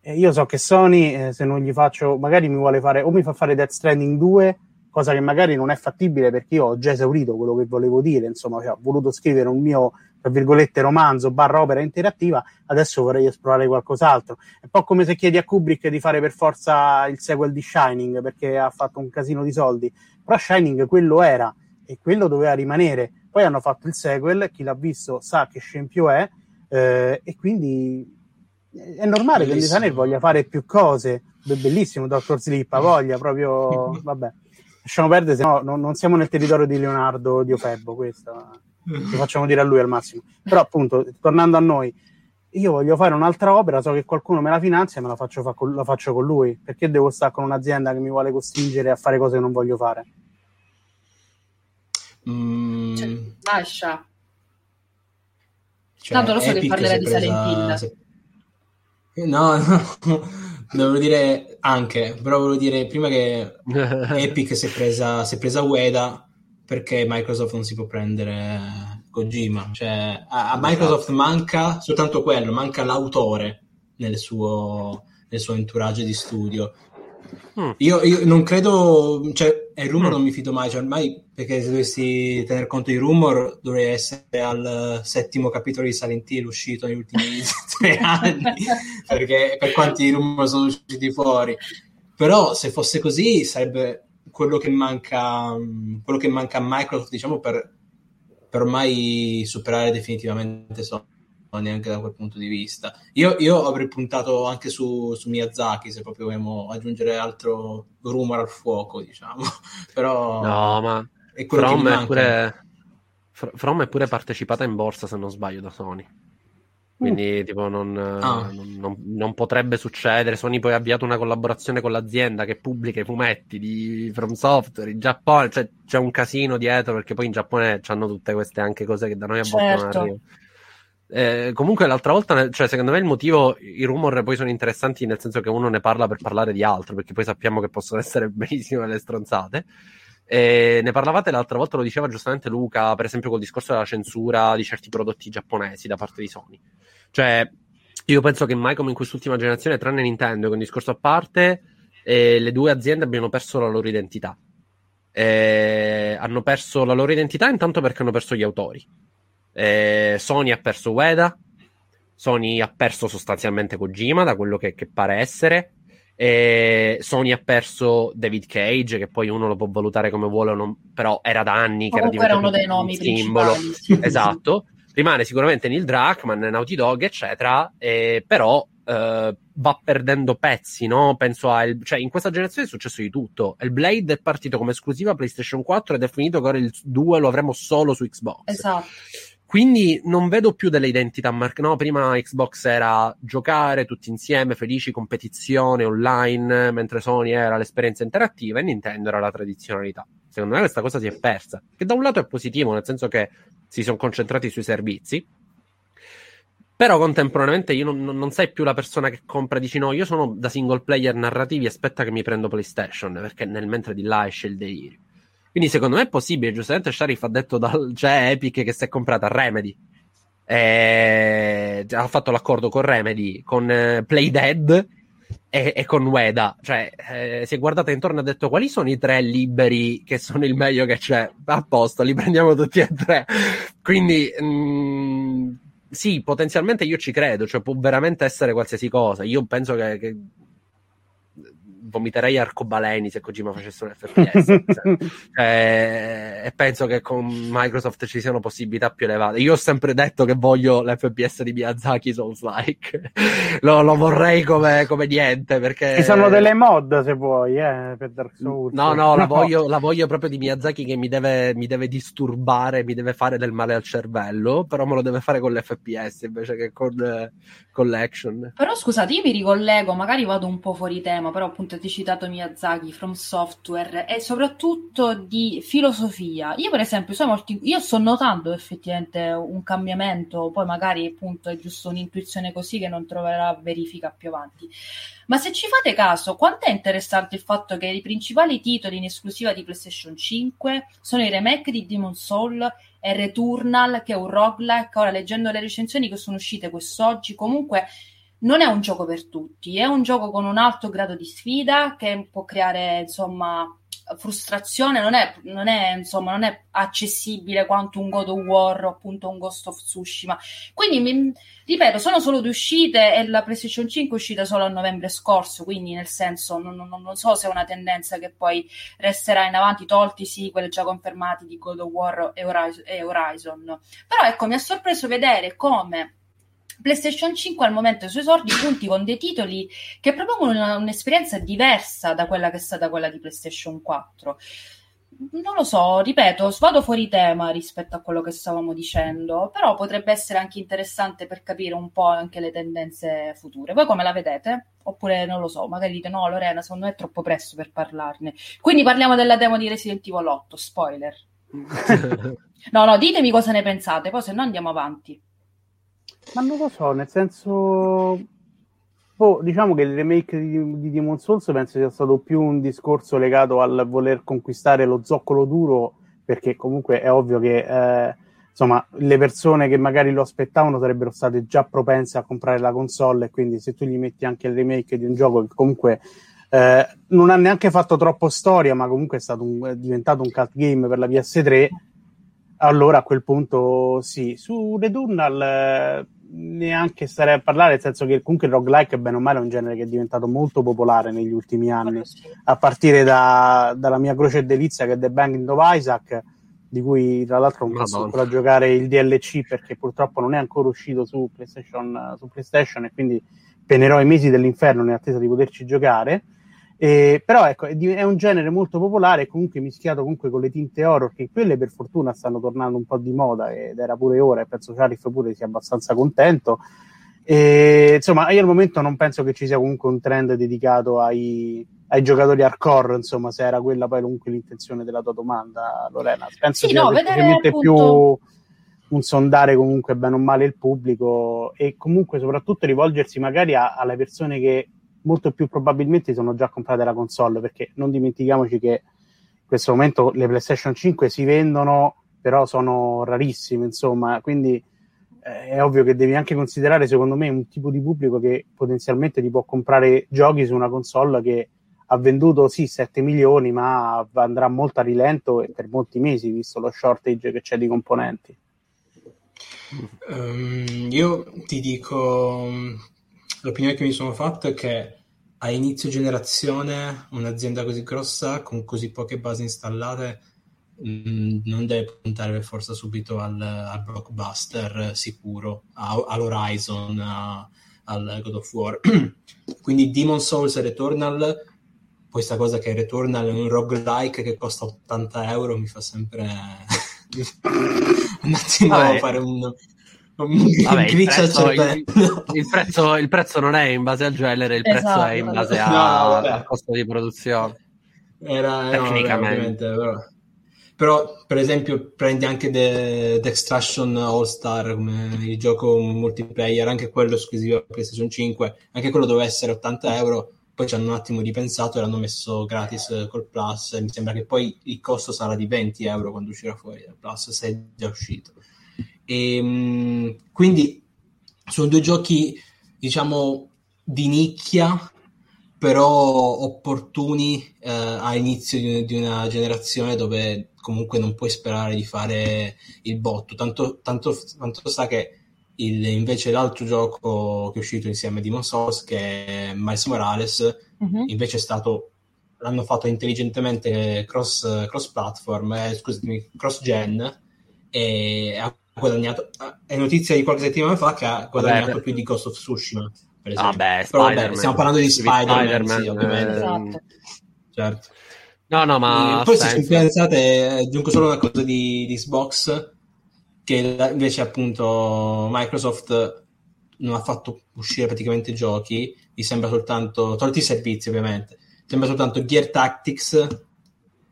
[SPEAKER 4] eh, io so che Sony, eh, se non gli faccio, magari mi vuole fare, o mi fa fare Death Stranding 2 cosa che magari non è fattibile perché io ho già esaurito quello che volevo dire, insomma, cioè, ho voluto scrivere un mio, tra virgolette, romanzo barra opera interattiva, adesso vorrei esplorare qualcos'altro. È un po' come se chiedi a Kubrick di fare per forza il sequel di Shining perché ha fatto un casino di soldi, però Shining quello era e quello doveva rimanere. Poi hanno fatto il sequel, chi l'ha visto sa che scempio è, eh, e quindi è normale bellissimo. che il designer voglia fare più cose. Bellissimo, Dr. Sleep, voglia proprio, vabbè lasciamo perdere, se no non, non, siamo nel territorio di Leonardo Di Ofebbo, questo lo facciamo dire a lui al massimo. Però appunto, tornando a noi, io voglio fare un'altra opera, so che qualcuno me la finanzia e me la faccio, fa con, la faccio con lui, perché devo stare con un'azienda che mi vuole costringere a fare cose che non voglio fare?
[SPEAKER 1] Mm. Cioè, lascia. Cioè, Tanto lo so Epic che parlerà di Silent Hill. Se...
[SPEAKER 3] No, no, Dovevo dire anche, però volevo dire prima che Epic si è presa, si è presa Ueda perché Microsoft non si può prendere Kojima. Cioè, a, a Microsoft manca soltanto quello, manca l'autore nel suo, nel suo entourage di studio. Mm. Io, io, non credo, cioè, il rumor mm. non mi fido mai, cioè, ormai perché se dovessi tener conto di rumor dovrei essere al settimo capitolo di Silent Hill uscito negli ultimi tre anni, perché per quanti rumor sono usciti fuori. Però se fosse così sarebbe quello che manca, quello che manca a Microsoft, diciamo, per, per ormai superare definitivamente Sony anche da quel punto di vista. Io, io avrei puntato anche su, su, Miyazaki se proprio vogliamo aggiungere altro rumore al fuoco, diciamo. Però
[SPEAKER 2] no, ma è From è, pure, From è pure partecipata in borsa, se non sbaglio, da Sony. Quindi, uh. tipo, non, ah. non, non, non, potrebbe succedere. Sony poi ha avviato una collaborazione con l'azienda che pubblica i fumetti di From Software in Giappone. Cioè, c'è un casino dietro perché poi in Giappone hanno tutte queste anche cose che da noi a volte certo. non arrivano. Eh, comunque l'altra volta, cioè, secondo me il motivo, i rumor poi sono interessanti nel senso che uno ne parla per parlare di altro, perché poi sappiamo che possono essere benissimo delle stronzate. E ne parlavate l'altra volta, lo diceva giustamente Luca, per esempio col discorso della censura di certi prodotti giapponesi da parte di Sony. Cioè, io penso che mai come in quest'ultima generazione, tranne Nintendo, che un discorso a parte, eh, le due aziende abbiano perso la loro identità. Eh, hanno perso la loro identità intanto perché hanno perso gli autori eh, Sony ha perso Ueda, Sony ha perso sostanzialmente Kojima, da quello che, che pare essere. E Sony ha perso David Cage, che poi uno lo può valutare come vuole, non... però era da anni che
[SPEAKER 1] Comunque era, era uno dei nomi simbolo.
[SPEAKER 2] esatto. Rimane sicuramente Neil Druckmann, Naughty Dog, eccetera, eh, però eh, va perdendo pezzi, no? Penso a... El... cioè, in questa generazione è successo di tutto. Il Blade è partito come esclusiva PlayStation 4 ed è finito che ora il 2 lo avremo solo su Xbox.
[SPEAKER 1] Esatto.
[SPEAKER 2] Quindi non vedo più delle identità marche. No, prima Xbox era giocare tutti insieme, felici, competizione online, mentre Sony era l'esperienza interattiva e Nintendo era la tradizionalità. Secondo me questa cosa si è persa. Che da un lato è positivo, nel senso che si sono concentrati sui servizi. Però contemporaneamente io non, non sei più la persona che compra e dici no, io sono da single player narrativi, aspetta che mi prendo PlayStation, perché nel mentre di là esce il delirio. Quindi secondo me è possibile, giustamente Sharif ha detto dal, c'è Epic che si è comprata Remedy. E... Ha fatto l'accordo con Remedy, con eh, Playdead e, e, con Ueda. Cioè, eh, si è guardata intorno e ha detto quali sono i tre liberi che sono il meglio che c'è. A posto, li prendiamo tutti e tre. Quindi... Mh, mm, sì, potenzialmente io ci credo, cioè può veramente essere qualsiasi cosa. Io penso che, che vomiterei arcobaleni se Kojima facesse un FPS. cioè, e penso che con Microsoft ci siano possibilità più elevate. Io ho sempre detto che voglio l'FPS di Miyazaki Souls-like. lo, lo, vorrei come, come, niente perché...
[SPEAKER 4] Ci sono delle mod se vuoi, eh, per Dark Souls.
[SPEAKER 2] No, no, la voglio, la voglio proprio di Miyazaki che mi deve, mi deve, disturbare, mi deve fare del male al cervello, però me lo deve fare con l'FPS invece che con, con l'action.
[SPEAKER 1] Però scusate, io mi ricollego, magari vado un po' fuori tema, però appunto ti citato Miyazaki, From Software e soprattutto di filosofia. Io per esempio sono molti, io sto notando effettivamente un cambiamento, poi magari appunto è giusto un'intuizione così che non troverà verifica più avanti. Ma se ci fate caso, quanto è interessante il fatto che i principali titoli in esclusiva di PlayStation 5 sono i remake di Demon Soul e Returnal, che è un roguelike. Ora, leggendo le recensioni che sono uscite quest'oggi, comunque non è un gioco per tutti, è un gioco con un alto grado di sfida che può creare, insomma, frustrazione, non è, non è, insomma, non è accessibile quanto un God of War o appunto un Ghost of Tsushima. Quindi, mi, ripeto, sono solo due uscite e la PlayStation 5 è uscita solo a novembre scorso, quindi nel senso non, non, non so se è una tendenza che poi resterà in avanti, tolti sì, quelli già confermati di God of War e Horizon. E Horizon. Però ecco, mi ha sorpreso vedere come PlayStation 5 al momento dei suoi esordi punti con dei titoli che propongono una, un'esperienza diversa da quella che è stata quella di PlayStation 4. Non lo so, ripeto, vado fuori tema rispetto a quello che stavamo dicendo, però potrebbe essere anche interessante per capire un po' anche le tendenze future. Voi come la vedete? Oppure non lo so, magari dite no, Lorena, secondo me è troppo presto per parlarne. Quindi parliamo della demo di Resident Evil 8, spoiler. no, no, ditemi cosa ne pensate, poi se no andiamo avanti.
[SPEAKER 4] Ma non lo so, nel senso... Oh, diciamo che il remake di, di Demon Souls penso sia stato più un discorso legato al voler conquistare lo zoccolo duro, perché comunque è ovvio che eh, insomma, le persone che magari lo aspettavano sarebbero state già propense a comprare la console e quindi se tu gli metti anche il remake di un gioco che comunque eh, non ha neanche fatto troppo storia, ma comunque è, un, è diventato un cult game per la PS3, allora a quel punto sì. Su Returnal eh, neanche starei a parlare, nel senso che comunque il roguelike bene o male è un genere che è diventato molto popolare negli ultimi anni, a partire da, dalla mia croce delizia che è The Banging of Isaac, di cui tra l'altro non posso ancora giocare il DLC perché purtroppo non è ancora uscito su PlayStation, su PlayStation e quindi penerò i mesi dell'inferno in attesa di poterci giocare. Eh, però ecco, è, è, un genere molto popolare, comunque mischiato comunque con le tinte horror, che quelle per fortuna stanno tornando un po' di moda ed era pure ora, e penso Sharif pure sia abbastanza contento. E, insomma, io al momento non penso che ci sia comunque un trend dedicato ai, ai giocatori hardcore, insomma, se era quella poi comunque l'intenzione della tua domanda, Lorena. Penso
[SPEAKER 1] sì,
[SPEAKER 4] sia
[SPEAKER 1] no,
[SPEAKER 4] semplicemente
[SPEAKER 1] appunto...
[SPEAKER 4] più un sondare comunque bene o male il pubblico e comunque soprattutto rivolgersi magari a, alle persone che molto più probabilmente sono già comprate la console, perché non dimentichiamoci che in questo momento le PlayStation 5 si vendono, però sono rarissime, insomma, quindi eh, è ovvio che devi anche considerare, secondo me, un tipo di pubblico che potenzialmente ti può comprare giochi su una console che ha venduto sì 7 milioni, ma andrà molto a rilento e per molti mesi, visto lo shortage che c'è di componenti.
[SPEAKER 3] Um, io ti dico l'opinione che mi sono fatto è che a inizio generazione un'azienda così grossa con così poche basi installate mh, mm, non deve puntare per forza subito al, al blockbuster sicuro, a, all'Horizon, a, al God of War. Quindi Demon Souls e Returnal, questa cosa che Returnal è un roguelike che costa 80 euro mi fa sempre un attimo Vabbè. fare un,
[SPEAKER 2] Vabbè, il, prezzo, il, il, prezzo, il, prezzo, non è in base al genere, il esatto. prezzo è in base a, no, al costo di produzione.
[SPEAKER 3] Era, Tecnicamente. No, però. però. per esempio, prendi anche The, The Extraction All Star come il gioco multiplayer, anche quello esclusivo a PlayStation 5, anche quello doveva essere 80 euro. Poi ci hanno un attimo ripensato e l'hanno messo gratis col Plus. E mi sembra che poi il costo sarà di 20 euro quando uscirà fuori dal Plus, se è già uscito. E, ehm, quindi sono due giochi, diciamo, di nicchia, però opportuni eh, a inizio di, di, una generazione dove comunque non puoi sperare di fare il botto. Tanto, tanto, tanto sa che il, invece l'altro gioco che è uscito insieme a Demon Souls, che è Miles Morales, mm-hmm. invece è stato l'hanno fatto intelligentemente cross, cross platform, eh, scusami, cross gen e ha guadagnato è notizia di qualche settimana fa che ha guadagnato vabbè, più di Ghost of Tsushima per esempio.
[SPEAKER 2] Vabbè,
[SPEAKER 3] Però, vabbè, stiamo parlando di Spider-Man, Spider-Man sì, ovviamente.
[SPEAKER 1] esatto.
[SPEAKER 3] certo.
[SPEAKER 2] No no ma
[SPEAKER 3] e poi se ci pensate aggiungo solo una cosa di, di Xbox che invece appunto Microsoft non ha fatto uscire praticamente giochi mi sembra soltanto tolti i servizi ovviamente. Sembra soltanto Gear Tactics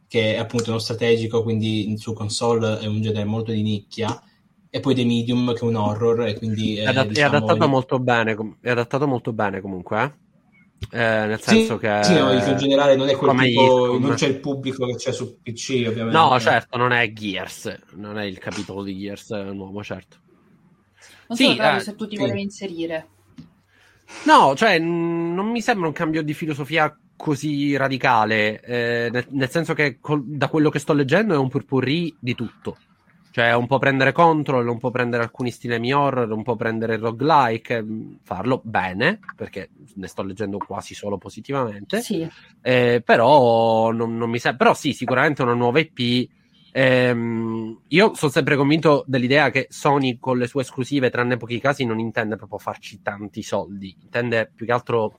[SPEAKER 3] che è appunto uno strategico quindi su console è un genere molto di nicchia e poi The Medium che è un horror e quindi
[SPEAKER 2] è, è, diciamo, è adattato lì... molto bene è adattato molto bene comunque eh? Eh, nel senso
[SPEAKER 3] sì,
[SPEAKER 2] che
[SPEAKER 3] sì, no, in generale non è quel tipo, non c'è il pubblico che c'è su PC ovviamente.
[SPEAKER 2] No certo non è Gears non è il capitolo di Gears nuovo certo.
[SPEAKER 1] Non sì, so eh, se tu ti sì. volevi inserire.
[SPEAKER 2] No cioè n- non mi sembra un cambio di filosofia così radicale eh, nel, nel, senso che col- da quello che sto leggendo è un purpurri di tutto cioè, un po' prendere control, un po' prendere alcuni stilemi horror, un po' prendere il roguelike, farlo bene, perché ne sto leggendo quasi solo positivamente.
[SPEAKER 1] Sì.
[SPEAKER 2] Eh, però non, non mi sa- però sì, sicuramente una nuova IP. Ehm, io sono sempre convinto dell'idea che Sony con le sue esclusive, tranne pochi casi, non intende proprio farci tanti soldi, intende più che altro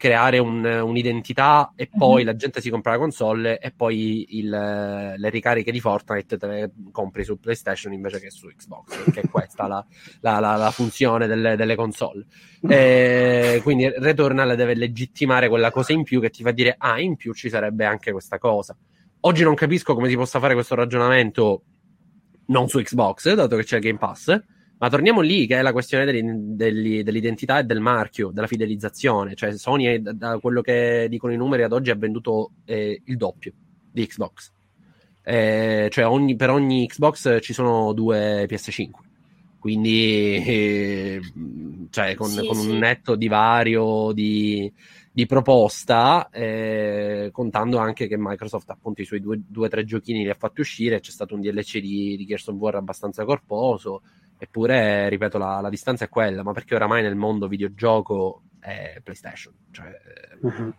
[SPEAKER 2] creare un, un'identità e poi mm-hmm. la gente si compra la console e poi il, le ricariche di Fortnite te le compri su PlayStation invece che su Xbox, perché è questa la, la, la, la funzione delle, delle console. E quindi Returnal deve legittimare quella cosa in più che ti fa dire, ah, in più ci sarebbe anche questa cosa. Oggi non capisco come si possa fare questo ragionamento non su Xbox, dato che c'è il Game Pass, ma torniamo lì, che è la questione dell'identità e del marchio, della fidelizzazione. Cioè, Sony, è, da quello che dicono i numeri ad oggi, ha venduto eh, il doppio di Xbox. Eh, cioè ogni, per ogni Xbox ci sono due PS5. Quindi, eh, cioè, con,
[SPEAKER 1] Sì,
[SPEAKER 2] con
[SPEAKER 1] sì.
[SPEAKER 2] un netto divario di, di proposta, eh, contando anche che Microsoft appunto i suoi due o tre giochini li ha fatti uscire, c'è stato un DLC di, di Gears of War abbastanza corposo, eppure, ripeto, la, la distanza è quella, ma perché oramai nel mondo videogioco è PlayStation. Cioè,
[SPEAKER 4] Mhm.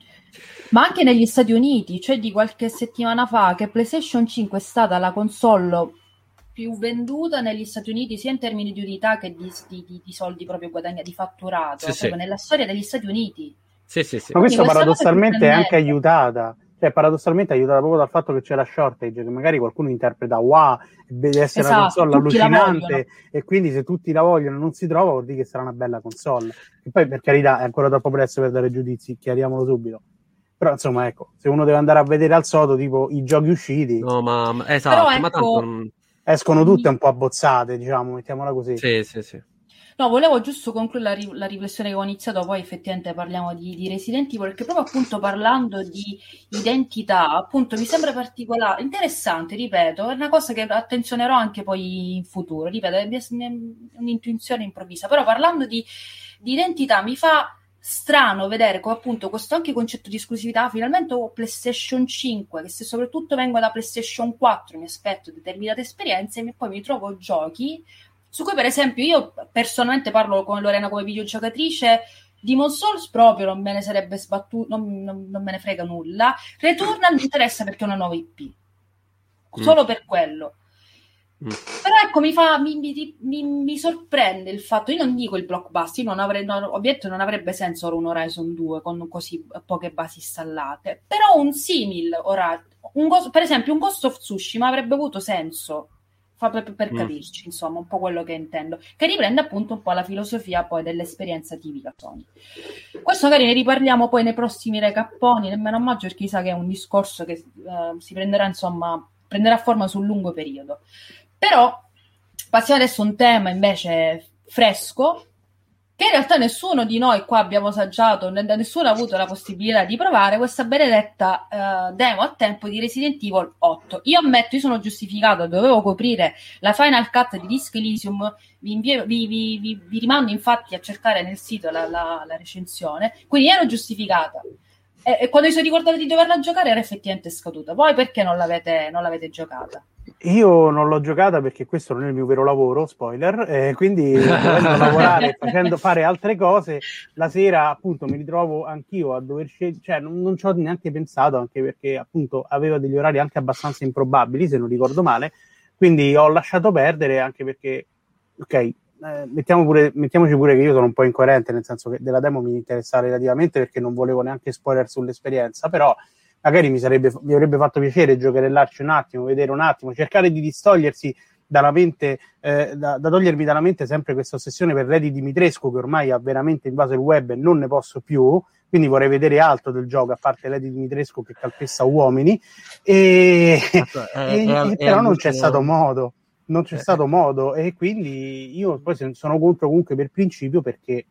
[SPEAKER 1] Ma anche negli Stati Uniti, cioè di qualche settimana fa, che PlayStation 5 è stata la console più venduta negli Stati Uniti, sia in termini di unità che di, di- di- di soldi proprio guadagnati, di fatturato,
[SPEAKER 2] Sì, sì.
[SPEAKER 1] nella storia degli Stati Uniti.
[SPEAKER 2] sì, sì, sì.
[SPEAKER 4] Ma questo paradossalmente è anche aiutata, cioè paradossalmente aiutata proprio dal fatto che c'è la shortage, che magari qualcuno interpreta wow, deve essere una
[SPEAKER 1] Esatto,
[SPEAKER 4] console
[SPEAKER 1] tutti la
[SPEAKER 4] allucinante e quindi se tutti la vogliono e non si trova vuol dire che sarà una bella console. E poi per carità è ancora troppo presto per dare giudizi, chiariamolo subito. Però insomma ecco, se uno deve andare a vedere al sodo tipo i giochi usciti,
[SPEAKER 2] No, ma ma- esatto,
[SPEAKER 1] Però
[SPEAKER 2] ma
[SPEAKER 1] ecco-
[SPEAKER 2] tanto non-
[SPEAKER 4] escono tutte un po' abbozzate, diciamo, mettiamola così.
[SPEAKER 2] Sì, sì, sì.
[SPEAKER 1] No, volevo giusto concludere la, ri- la riflessione che ho iniziato, poi effettivamente parliamo di, di Resident Evil, perché proprio appunto parlando di identità, appunto mi sembra particolare, interessante, ripeto, è una cosa che attenzionerò anche poi in futuro, ripeto, è un'intuizione improvvisa, però parlando di, di identità mi fa strano vedere come appunto questo anche concetto di esclusività, finalmente ho PlayStation 5, che se soprattutto vengo da PlayStation 4 mi aspetto determinate esperienze e poi mi trovo giochi su cui per esempio io personalmente parlo con Lorena come videogiocatrice Demon Souls proprio non me ne sarebbe sbattuto non, non- non me ne frega nulla. Returnal mi interessa perché è una nuova IP solo per quello.
[SPEAKER 2] Mm.
[SPEAKER 1] però ecco mi fa mi, mi- mi- mi sorprende il fatto io non dico il blockbuster io non avrei non, ovviamente non avrebbe senso ora un Horizon 2 con così poche basi installate però un simil ora un per esempio un Ghost of Tsushima avrebbe avuto senso fa per, per
[SPEAKER 2] Mm.
[SPEAKER 1] capirci insomma un po' quello che intendo che riprende appunto un po' la filosofia poi dell'esperienza tipica Sony questo magari ne riparliamo poi nei prossimi recapponi nemmeno a maggio perché sa che è un discorso che eh, si prenderà insomma prenderà forma sul lungo periodo però passiamo adesso a un tema invece fresco che in realtà nessuno di noi qua abbiamo assaggiato, ne- nessuno ha avuto la possibilità di provare questa benedetta eh, demo a tempo di Resident Evil 8. Io ammetto, io sono giustificato, dovevo coprire la Final Cut di Disc Elysium, vi, invio- vi- vi- vi- rimando infatti a cercare nel sito la, la- la recensione, quindi ero giustificata. E, e quando mi sono ricordata di doverla giocare era effettivamente scaduta. Voi perché non l'avete, non l'avete giocata?
[SPEAKER 4] Io non l'ho giocata perché questo non è il mio vero lavoro, spoiler, eh, quindi dovendo lavorare, facendo fare altre cose, la sera appunto mi ritrovo anch'io a dover scegliere, cioè non, non ci ho neanche pensato, anche perché appunto aveva degli orari anche abbastanza improbabili, se non ricordo male, quindi ho lasciato perdere anche perché, ok, eh, mettiamo pure, mettiamoci pure che io sono un po' incoerente, nel senso che della demo mi interessa relativamente perché non volevo neanche spoiler sull'esperienza, però magari mi, sarebbe, mi avrebbe fatto piacere giocherellarci un attimo, vedere un attimo, cercare di distogliersi dalla mente, eh, da, da togliermi dalla mente sempre questa ossessione per Lady Dimitrescu che ormai ha veramente invaso il web e non ne posso più, quindi vorrei vedere altro del gioco a parte Lady Dimitrescu che calpesta uomini. E, e- e però non c'è stato modo non c'è
[SPEAKER 2] Eh,
[SPEAKER 4] stato modo. E quindi io poi sono contro comunque per principio perché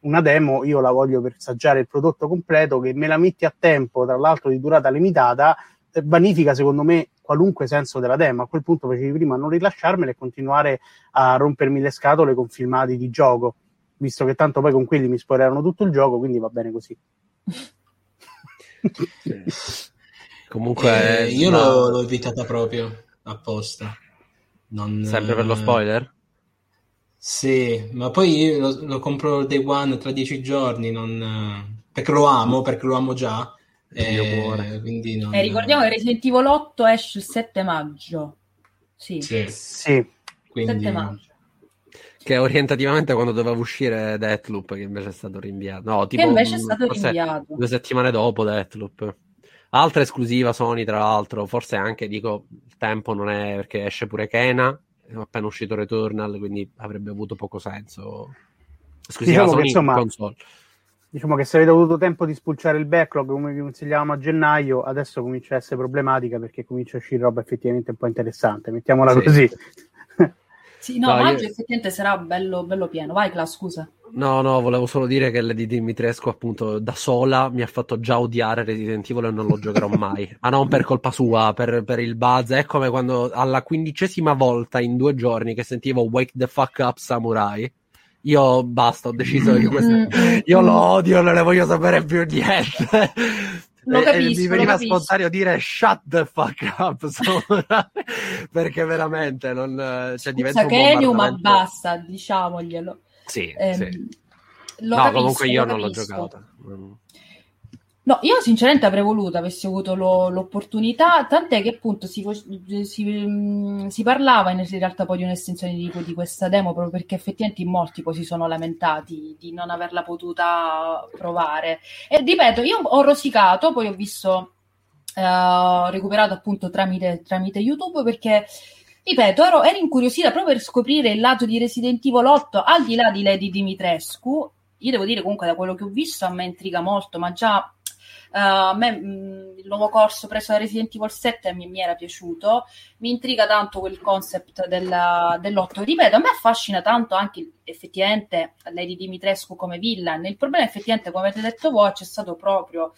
[SPEAKER 4] una demo io la voglio per assaggiare il prodotto completo che me la metti a tempo tra l'altro di durata limitata eh, vanifica secondo me qualunque senso della demo a quel punto facevi prima non rilasciarmela e continuare a rompermi le scatole con filmati di gioco visto che tanto poi con quelli mi spoileranno tutto il gioco quindi va bene così
[SPEAKER 2] Comunque,
[SPEAKER 3] Eh, io
[SPEAKER 2] ma-
[SPEAKER 3] l'ho, l'ho evitata proprio apposta. Non,
[SPEAKER 2] sempre per lo
[SPEAKER 3] eh,
[SPEAKER 2] spoiler?
[SPEAKER 3] Sì, ma poi io lo, lo compro day one tra dieci giorni, non, eh, perché lo amo, perché lo amo già. Eh,
[SPEAKER 2] cuore.
[SPEAKER 3] quindi non,
[SPEAKER 1] E ricordiamo che Resident Evil 8 esce il 7 maggio. Sì,
[SPEAKER 3] Sì,
[SPEAKER 4] sì
[SPEAKER 1] 7
[SPEAKER 3] quindi,
[SPEAKER 1] maggio.
[SPEAKER 2] Che è orientativamente quando doveva uscire Deathloop, che invece è stato rinviato. No, tipo,
[SPEAKER 1] che invece è stato rinviato.
[SPEAKER 2] due settimane dopo Deathloop. Altra esclusiva Sony, tra l'altro, forse anche, dico, il tempo non è perché esce pure Kena, appena uscito Returnal, quindi avrebbe avuto poco senso. Esclusiva
[SPEAKER 4] Diciamo che, insomma,
[SPEAKER 2] console.
[SPEAKER 4] Diciamo che se avete avuto tempo di spulciare il backlog come vi consigliavamo a gennaio, adesso comincia a essere problematica perché comincia a uscire roba effettivamente un po' interessante, mettiamola
[SPEAKER 2] Sì.
[SPEAKER 4] così.
[SPEAKER 1] Sì, no,
[SPEAKER 2] No, io-
[SPEAKER 1] maggio effettivamente sarà bello, bello pieno. Vai, Cla, scusa.
[SPEAKER 2] No, no, volevo solo dire che Lady Dimitrescu, appunto, da sola mi ha fatto già odiare Resident Evil e non lo giocherò mai. Ma non per colpa sua, per, per il buzz. È come quando alla quindicesima volta in due giorni che sentivo Wake the fuck up Samurai. Io basta, ho deciso che questo...
[SPEAKER 1] Mm, mm,
[SPEAKER 2] Io
[SPEAKER 1] mm.
[SPEAKER 2] lo odio, non ne voglio sapere più niente.
[SPEAKER 1] Lo capisco,
[SPEAKER 2] mi veniva spontaneo dire shut the fuck up perché veramente non cioè, diventa
[SPEAKER 1] Kenyu, ma basta, diciamoglielo.
[SPEAKER 2] Sì,
[SPEAKER 1] Ehm,
[SPEAKER 2] sì.
[SPEAKER 1] Lo
[SPEAKER 2] no,
[SPEAKER 1] capisco,
[SPEAKER 2] comunque io
[SPEAKER 1] lo
[SPEAKER 2] non l'ho
[SPEAKER 1] capisco. No, io sinceramente avrei voluto, avessi avuto lo- l'opportunità, tant'è che appunto si, si, mm, si parlava in realtà poi di un'estensione di, di questa demo proprio perché effettivamente in molti poi si sono lamentati di non averla potuta provare. E ripeto, io ho rosicato, poi ho visto, eh, ho recuperato appunto tramite, tramite YouTube perché Ripeto, ero, ero incuriosita proprio per scoprire il lato di Resident Evil 8 al di là di Lady Dimitrescu. Io devo dire comunque da quello che ho visto a me intriga molto, ma già eh, a me mh, il nuovo corso preso da Resident Evil 7 mi, mi era piaciuto. Mi intriga tanto quel concept della- dell'8. Ripeto, a me affascina tanto anche effettivamente Lady Dimitrescu come villain. Il problema effettivamente, come avete detto voi, c'è stato proprio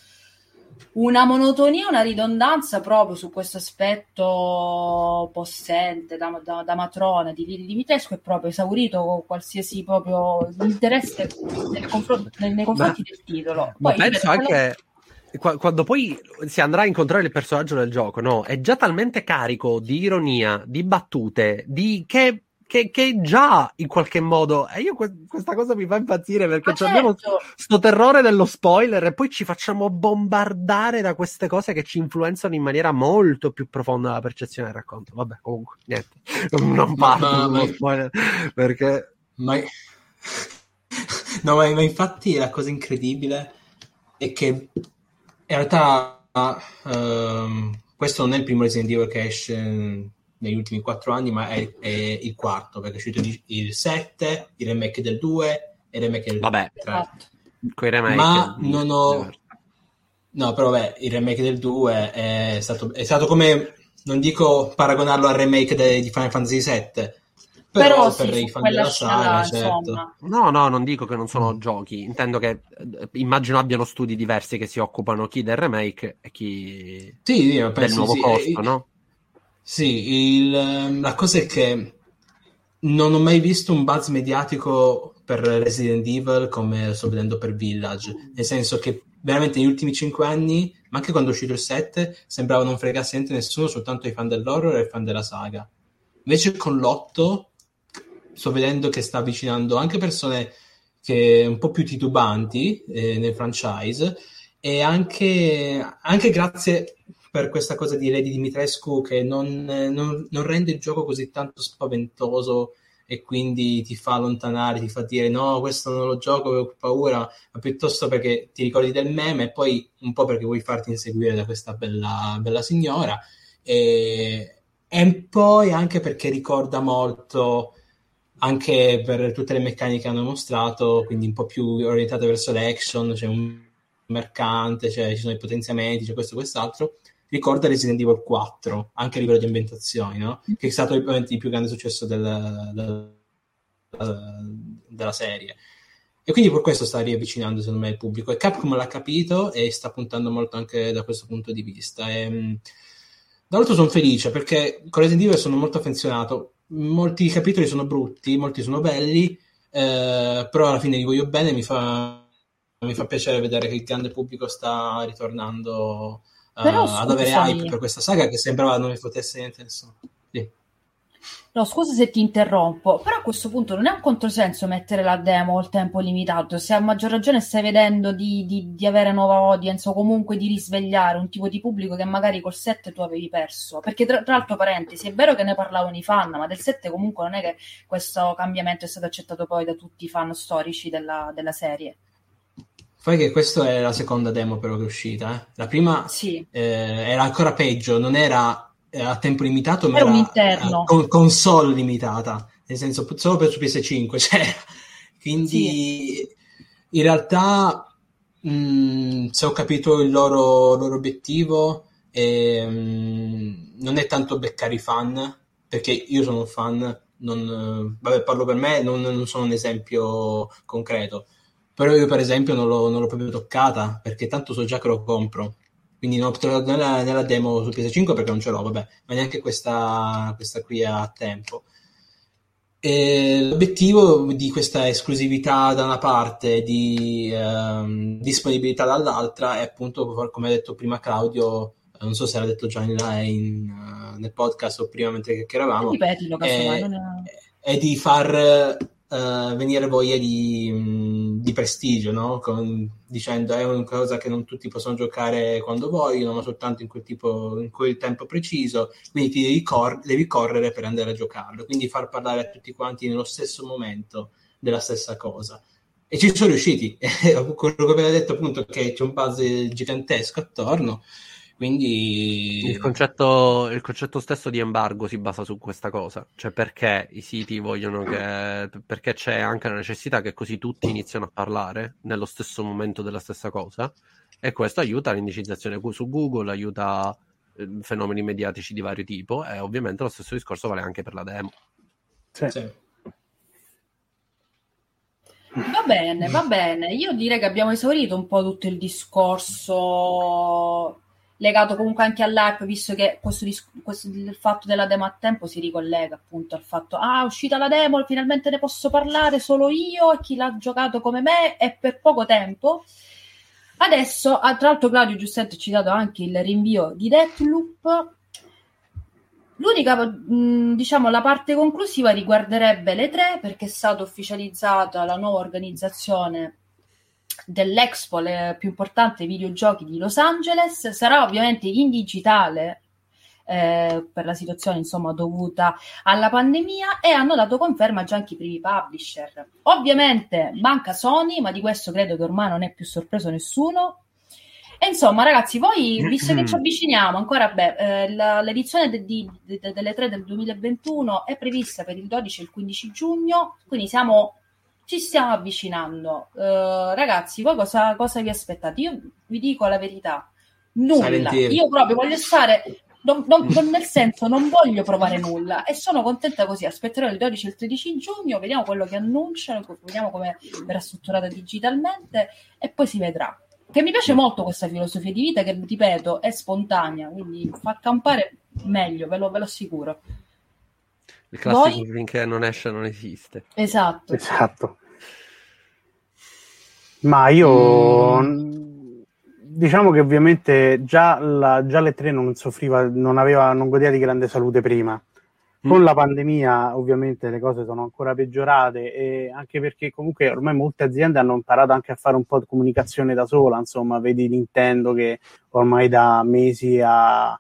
[SPEAKER 1] una monotonia, una ridondanza proprio su questo aspetto possente da, da, da matrona di Lili Dimitrescu è proprio esaurito qualsiasi proprio interesse nel confronto- nei, confronti del titolo.
[SPEAKER 2] Ma
[SPEAKER 1] Poi,
[SPEAKER 2] penso
[SPEAKER 1] ripeto,
[SPEAKER 2] anche quando poi si andrà a incontrare il personaggio del gioco, no? È già talmente carico di ironia, di battute, di che, che, che già in qualche modo. E io que- questa cosa mi fa impazzire perché
[SPEAKER 1] certo.
[SPEAKER 2] sto terrore dello spoiler e poi ci facciamo bombardare da queste cose che ci influenzano in maniera molto più profonda la percezione del racconto. Vabbè, comunque, niente. Non parlo
[SPEAKER 3] ma-
[SPEAKER 2] dello
[SPEAKER 3] ma-
[SPEAKER 2] spoiler perché.
[SPEAKER 3] Ma... No, ma, ma infatti la cosa incredibile è che in realtà ehm, questo non è il primo Resident Evil che esce negli ultimi quattro anni, ma è, è il quarto, perché è uscito il- il 7, il remake del 2 e il remake del
[SPEAKER 2] Vabbè.
[SPEAKER 3] 3.
[SPEAKER 1] Esatto.
[SPEAKER 2] Coi remake,
[SPEAKER 3] Ma non ho-. No, però beh, il remake del 2 è stato, è stato come, non dico paragonarlo al remake de- di Final Fantasy VII, però,
[SPEAKER 1] Però sì,
[SPEAKER 3] per i fan della saga, certo.
[SPEAKER 2] No, no, non dico che non sono giochi, intendo che eh, immagino abbiano studi diversi che si occupano chi del remake e chi
[SPEAKER 3] Sì, ma
[SPEAKER 2] del nuovo
[SPEAKER 3] sì.
[SPEAKER 2] costo,
[SPEAKER 3] Eh,
[SPEAKER 2] no?
[SPEAKER 3] Sì, il- ehm, la cosa è che non ho mai visto un buzz mediatico per Resident Evil come sto vedendo per Village, nel senso che veramente negli ultimi cinque anni, ma anche quando è uscito il 7, sembrava non fregasse niente nessuno, soltanto i fan dell'horror e i fan della saga. Invece con l'8 sto vedendo che sta avvicinando anche persone che un po' più titubanti eh, nel franchise e anche, anche grazie per questa cosa di Lady Dimitrescu che non, non- non rende il gioco così tanto spaventoso e quindi ti fa allontanare, ti fa dire no, questo non lo gioco, ho paura, ma piuttosto perché ti ricordi del meme e poi un po' perché vuoi farti inseguire da questa bella, bella signora e, e poi anche perché ricorda molto anche per tutte le meccaniche che hanno mostrato, quindi un po' più orientate verso l'action, c'è un mercante, c'è- ci sono i potenziamenti, c'è questo e quest'altro. Ricorda Resident Evil 4, anche a livello di ambientazioni, no? che è stato ovviamente il più grande successo del- del- della serie. E quindi per questo sta riavvicinando secondo me il pubblico. E Capcom l'ha capito e sta puntando molto anche da questo punto di vista. E, mh, dall'altro sono felice perché con Resident Evil sono molto affezionato. Molti capitoli sono brutti, molti sono belli, eh, però alla fine li voglio bene. Mi fa, mi fa piacere vedere che il grande pubblico sta ritornando eh, ad avere hype per questa saga che sembrava non mi potesse niente nessuno. Sì.
[SPEAKER 1] No, scusa se ti interrompo, però a questo punto non è un controsenso mettere la demo al tempo limitato, se a maggior ragione stai vedendo di, di- di avere nuova audience o comunque di risvegliare un tipo di pubblico che magari col 7 tu avevi perso. Perché tra, tra l'altro, parentesi, è vero che ne parlavano i fan, ma del 7 comunque non è che questo cambiamento è stato accettato poi da tutti i fan storici della, della serie.
[SPEAKER 3] Fai che questa è la seconda demo però che è uscita. eh. La prima
[SPEAKER 1] Sì,
[SPEAKER 3] eh, era ancora peggio, non era a tempo limitato, ma
[SPEAKER 1] Era un interno.
[SPEAKER 3] eh, con console limitata, nel senso solo per su PS5 c'era. Quindi in realtà, mh, se ho capito il loro, loro obiettivo, ehm, non è tanto beccare i fan, perché io sono un fan non, vabbè, parlo per me, non, non, sono un esempio concreto, però io per esempio non l'ho, non l'ho proprio toccata perché tanto so già che lo compro. Quindi non ho trovato nella, nella, demo su PS5 perché non ce l'ho, vabbè, ma neanche questa, questa qui a tempo. E l'obiettivo di questa esclusività da una parte e di ehm, disponibilità dall'altra è appunto, come ha detto prima Claudio, non so se l'ha detto già in, in, uh, nel podcast o prima mentre chiacchieravamo,
[SPEAKER 1] è,
[SPEAKER 3] è di far uh, venire voglia di, di prestigio, no? Con, dicendo è una cosa che non tutti possono giocare quando vogliono, ma soltanto in quel, tipo, in quel tempo preciso, quindi ti devi, cor- devi correre per andare a giocarlo, quindi far parlare a tutti quanti nello stesso momento della stessa cosa. E ci sono riusciti, quello che aveva detto appunto che c'è un buzz gigantesco attorno, quindi
[SPEAKER 2] il concetto, il concetto, stesso di embargo si basa su questa cosa, cioè perché i siti vogliono che perché c'è anche la necessità che così tutti iniziano a parlare nello stesso momento della stessa cosa e questo aiuta l'indicizzazione su Google, aiuta eh, fenomeni mediatici di vario tipo e ovviamente lo stesso discorso vale anche per la demo.
[SPEAKER 3] Sì. sì.
[SPEAKER 1] Va bene, va bene. Io direi che abbiamo esaurito un po' tutto il discorso legato comunque anche all'hype, visto che questo, questo, il fatto della demo a tempo si ricollega appunto al fatto ah, è uscita la demo, finalmente ne posso parlare solo io e chi l'ha giocato come me e per poco tempo. Adesso, ah, tra l'altro Claudio giustamente ha citato anche il rinvio di Deathloop. L'unica, diciamo, la parte conclusiva riguarderebbe le tre perché è stata ufficializzata la nuova organizzazione dell'Expo le più importante videogiochi di Los Angeles sarà ovviamente in digitale eh, per la situazione insomma dovuta alla pandemia e hanno dato conferma già anche i primi publisher. Ovviamente manca Sony, ma di questo credo che ormai non è più sorpreso nessuno. E insomma, ragazzi, voi, visto che ci avviciniamo, ancora, beh, eh, la, l'edizione de, de, de, delle 3 del 2021 è prevista per il 12 e il 15 giugno, quindi siamo ci stiamo avvicinando. Uh, ragazzi, voi cosa, cosa, vi aspettate? Io vi dico la verità, nulla. Io proprio voglio stare, non, non, non, nel senso, non voglio provare nulla e sono contenta così. Aspetterò il 12 e il 13 giugno, vediamo quello che annunciano, vediamo come verrà strutturata digitalmente e poi si vedrà. Che mi piace molto questa filosofia di vita che, ripeto, è spontanea, quindi fa campare meglio, ve lo, ve lo assicuro.
[SPEAKER 2] Il classico Voi... finché non esce non esiste.
[SPEAKER 1] Esatto.
[SPEAKER 4] Esatto. Ma io mm. diciamo che ovviamente già, la, già le tre non soffriva, non, aveva, non godeva di grande salute prima. Con mm. la pandemia ovviamente le cose sono ancora peggiorate e anche perché comunque ormai molte aziende hanno imparato anche a fare un po' di comunicazione da sola, insomma, vedi Nintendo che ormai da mesi ha,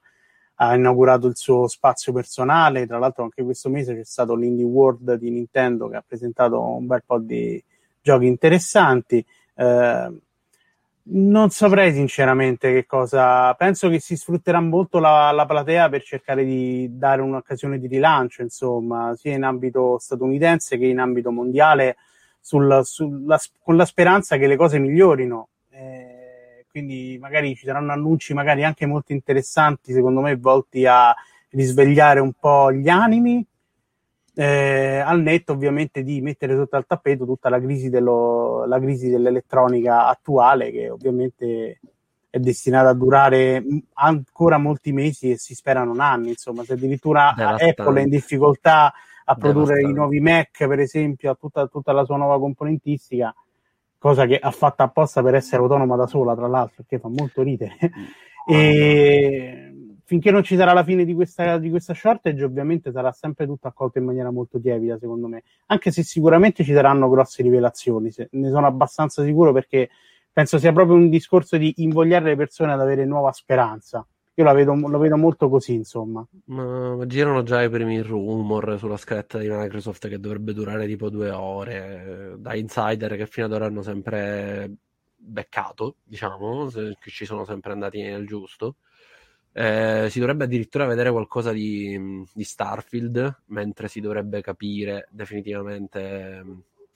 [SPEAKER 4] ha inaugurato il suo spazio personale. Tra l'altro, anche questo mese c'è stato l'Indie World di Nintendo che ha presentato un bel po' di giochi interessanti. Eh, non saprei sinceramente che cosa. Penso che si sfrutterà molto la, la, platea per cercare di dare un'occasione di rilancio, insomma, sia in ambito statunitense che in ambito mondiale, sul, sulla, con la speranza che le cose migliorino. Eh, quindi magari ci saranno annunci magari anche molto interessanti, secondo me, volti a risvegliare un po' gli animi, eh, al netto ovviamente di mettere sotto al tappeto tutta la crisi, dello, la crisi dell'elettronica attuale, che ovviamente è destinata a durare ancora molti mesi e si spera non anni, insomma, se addirittura Apple è in difficoltà a produrre i nuovi Mac, per esempio, a tutta, tutta la sua nuova componentistica, cosa che ha fatto apposta per essere autonoma da sola, tra l'altro, che fa molto ridere. Mm. e finché non ci sarà la fine di questa, di questa shortage, ovviamente sarà sempre tutto accolto in maniera molto tiepida, secondo me. Anche se sicuramente ci saranno grosse rivelazioni, ne sono abbastanza sicuro perché penso sia proprio un discorso di invogliare le persone ad avere nuova speranza. Io la vedo, lo vedo molto così, insomma.
[SPEAKER 2] Ma, girano già i primi rumor sulla scaletta di Microsoft che dovrebbe durare tipo due ore, da insider che fino ad ora hanno sempre beccato, diciamo, che ci sono sempre andati nel giusto. Eh, si dovrebbe addirittura vedere qualcosa di, di, Starfield, mentre si dovrebbe capire definitivamente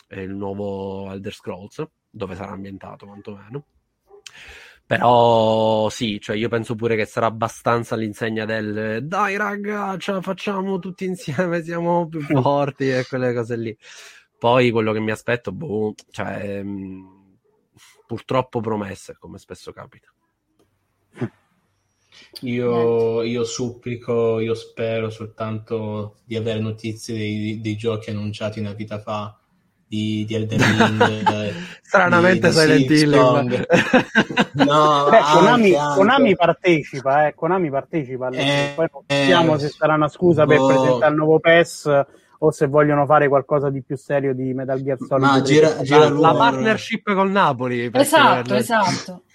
[SPEAKER 2] eh, il nuovo Elder Scrolls, dove sarà ambientato quantomeno. Però sì, cioè io penso pure che sarà abbastanza all'insegna del dai raga, ce la facciamo tutti insieme, siamo più forti e quelle cose lì. Poi quello che mi aspetto, boh, cioè, mh, purtroppo promesse, come spesso capita.
[SPEAKER 3] Io, io, supplico, io spero soltanto di avere notizie dei, dei giochi annunciati una vita fa di, di Elden Ring.
[SPEAKER 2] Stranamente di, Silent Hill.
[SPEAKER 4] no, Beh, Konami, Konami, partecipa, eh, Konami partecipa. Eh, poi non sappiamo eh, se sarà una scusa boh. per presentare il nuovo PES o se vogliono fare qualcosa di più serio di Metal Gear Solid.
[SPEAKER 2] Ma gira, gira la, la partnership col Napoli.
[SPEAKER 1] Esatto, esatto.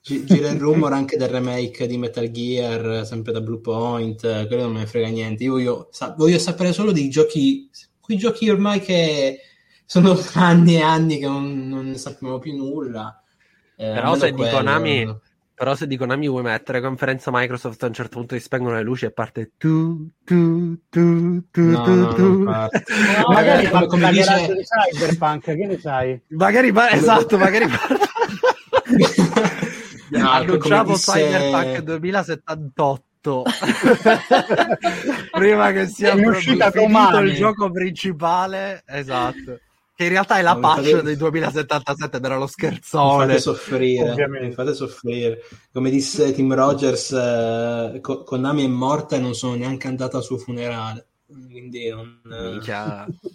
[SPEAKER 3] Gira il rumore anche del remake di Metal Gear, sempre da Blue Point, quello non me ne frega niente. Io voglio, sa- voglio sapere solo dei giochi, quei giochi ormai che sono anni e anni che non, non ne sappiamo più nulla.
[SPEAKER 2] Eh, però, se quello, Konami, però se di Konami vuoi mettere conferenza Microsoft a un certo punto ti spengono le luci e parte tu tu tu tu
[SPEAKER 4] no, tu, no, tu. No, magari come, come dice Cyberpunk che ne sai?
[SPEAKER 2] Magari esatto magari no, annunciato disse... Cyberpunk 2078 prima che sia
[SPEAKER 4] uscita finito
[SPEAKER 2] il gioco principale esatto che in realtà è la no, patch fate... del 2077 era lo scherzone.
[SPEAKER 3] Mi fate soffrire mi fate soffrire. Come disse Tim Rogers eh, Konami è morta e non sono neanche andato al suo funerale. Quindi non...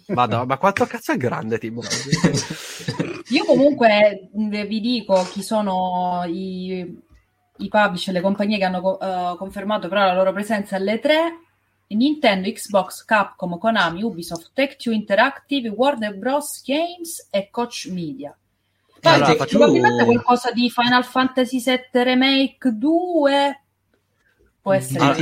[SPEAKER 2] Vado, ma quanto cazzo è grande Tim
[SPEAKER 1] Io comunque vi dico chi sono i, i publisher, le compagnie che hanno uh, confermato però la loro presenza alle tre Nintendo, Xbox, Capcom, Konami, Ubisoft, Tech2 Interactive, Warner Bros. Games e Coach Media. allora, faccio... Probabilmente qualcosa di Final Fantasy VII Remake 2 può essere
[SPEAKER 2] ah,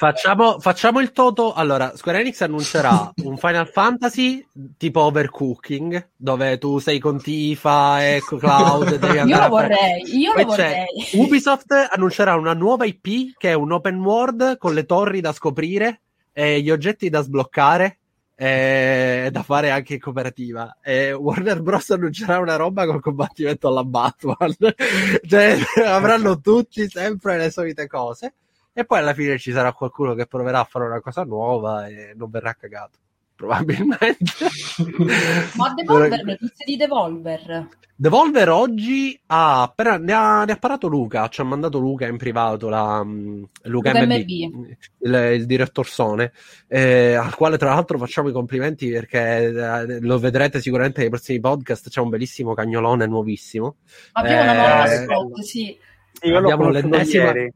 [SPEAKER 2] facciamo, facciamo, il toto allora Square Enix annuncerà un Final Fantasy tipo Overcooking dove tu sei con Tifa e Cloud devi
[SPEAKER 1] io lo vorrei io lo vorrei
[SPEAKER 2] Ubisoft annuncerà una nuova IP che è un open world con le torri da scoprire e gli oggetti da sbloccare e da fare anche in cooperativa. E Warner Bros. annuncerà una roba col combattimento alla Batman. cioè, avranno tutti sempre le solite cose. E poi alla fine ci sarà qualcuno che proverà a fare una cosa nuova e non verrà cagato. Probabilmente.
[SPEAKER 1] Ma Devolver, notizie di Devolver.
[SPEAKER 2] Devolver oggi ha appena ne ha, ne ha parlato Luca, ci ha mandato Luca in privato la, mm, Luca, Luca MB, MB. Il, il, direttor Sone, eh, al quale tra l'altro facciamo i complimenti perché eh, lo vedrete sicuramente nei prossimi podcast, c'è un bellissimo cagnolone nuovissimo.
[SPEAKER 1] Abbiamo eh, una nuova spot, sì.
[SPEAKER 4] sì abbiamo l'ennesima, ieri.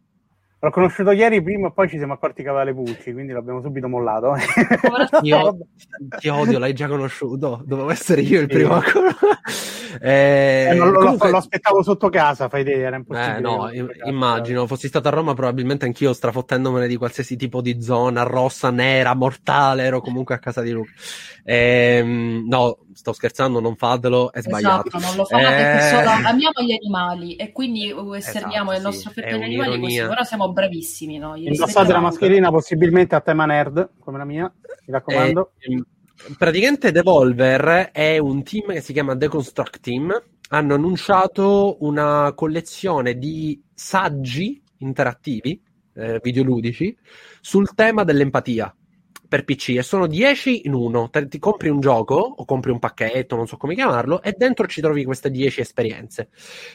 [SPEAKER 4] L'ho conosciuto ieri prima e poi ci siamo accorti che aveva le pulci, quindi l'abbiamo subito mollato.
[SPEAKER 2] io ti odio, l'hai già conosciuto. Dovevo essere io il primo sì.
[SPEAKER 4] eh, eh, non, comunque... lo, aspettavo sotto casa, fai idea, era
[SPEAKER 2] impossibile. Eh, no, immagino, fossi stato a Roma probabilmente anch'io strafottendomene di qualsiasi tipo di zona, rossa, nera, mortale, ero comunque a casa di Luca. Eh, no, sto scherzando, non fatelo, è sbagliato.
[SPEAKER 1] Esatto, non lo fate, eh... solo amiamo gli animali e quindi osserviamo esatto, il nostro affetto agli animali, così ora siamo bravissimi noi.
[SPEAKER 4] Indossate la mascherina possibilmente a tema nerd, come la mia, mi raccomando.
[SPEAKER 2] Eh, praticamente Devolver è un team che si chiama Deconstruct Team. Hanno annunciato una collezione di saggi interattivi, eh, videoludici, sul tema dell'empatia per PC e sono 10 in uno. Ti compri un gioco o compri un pacchetto, non so come chiamarlo, e dentro ci trovi queste 10 esperienze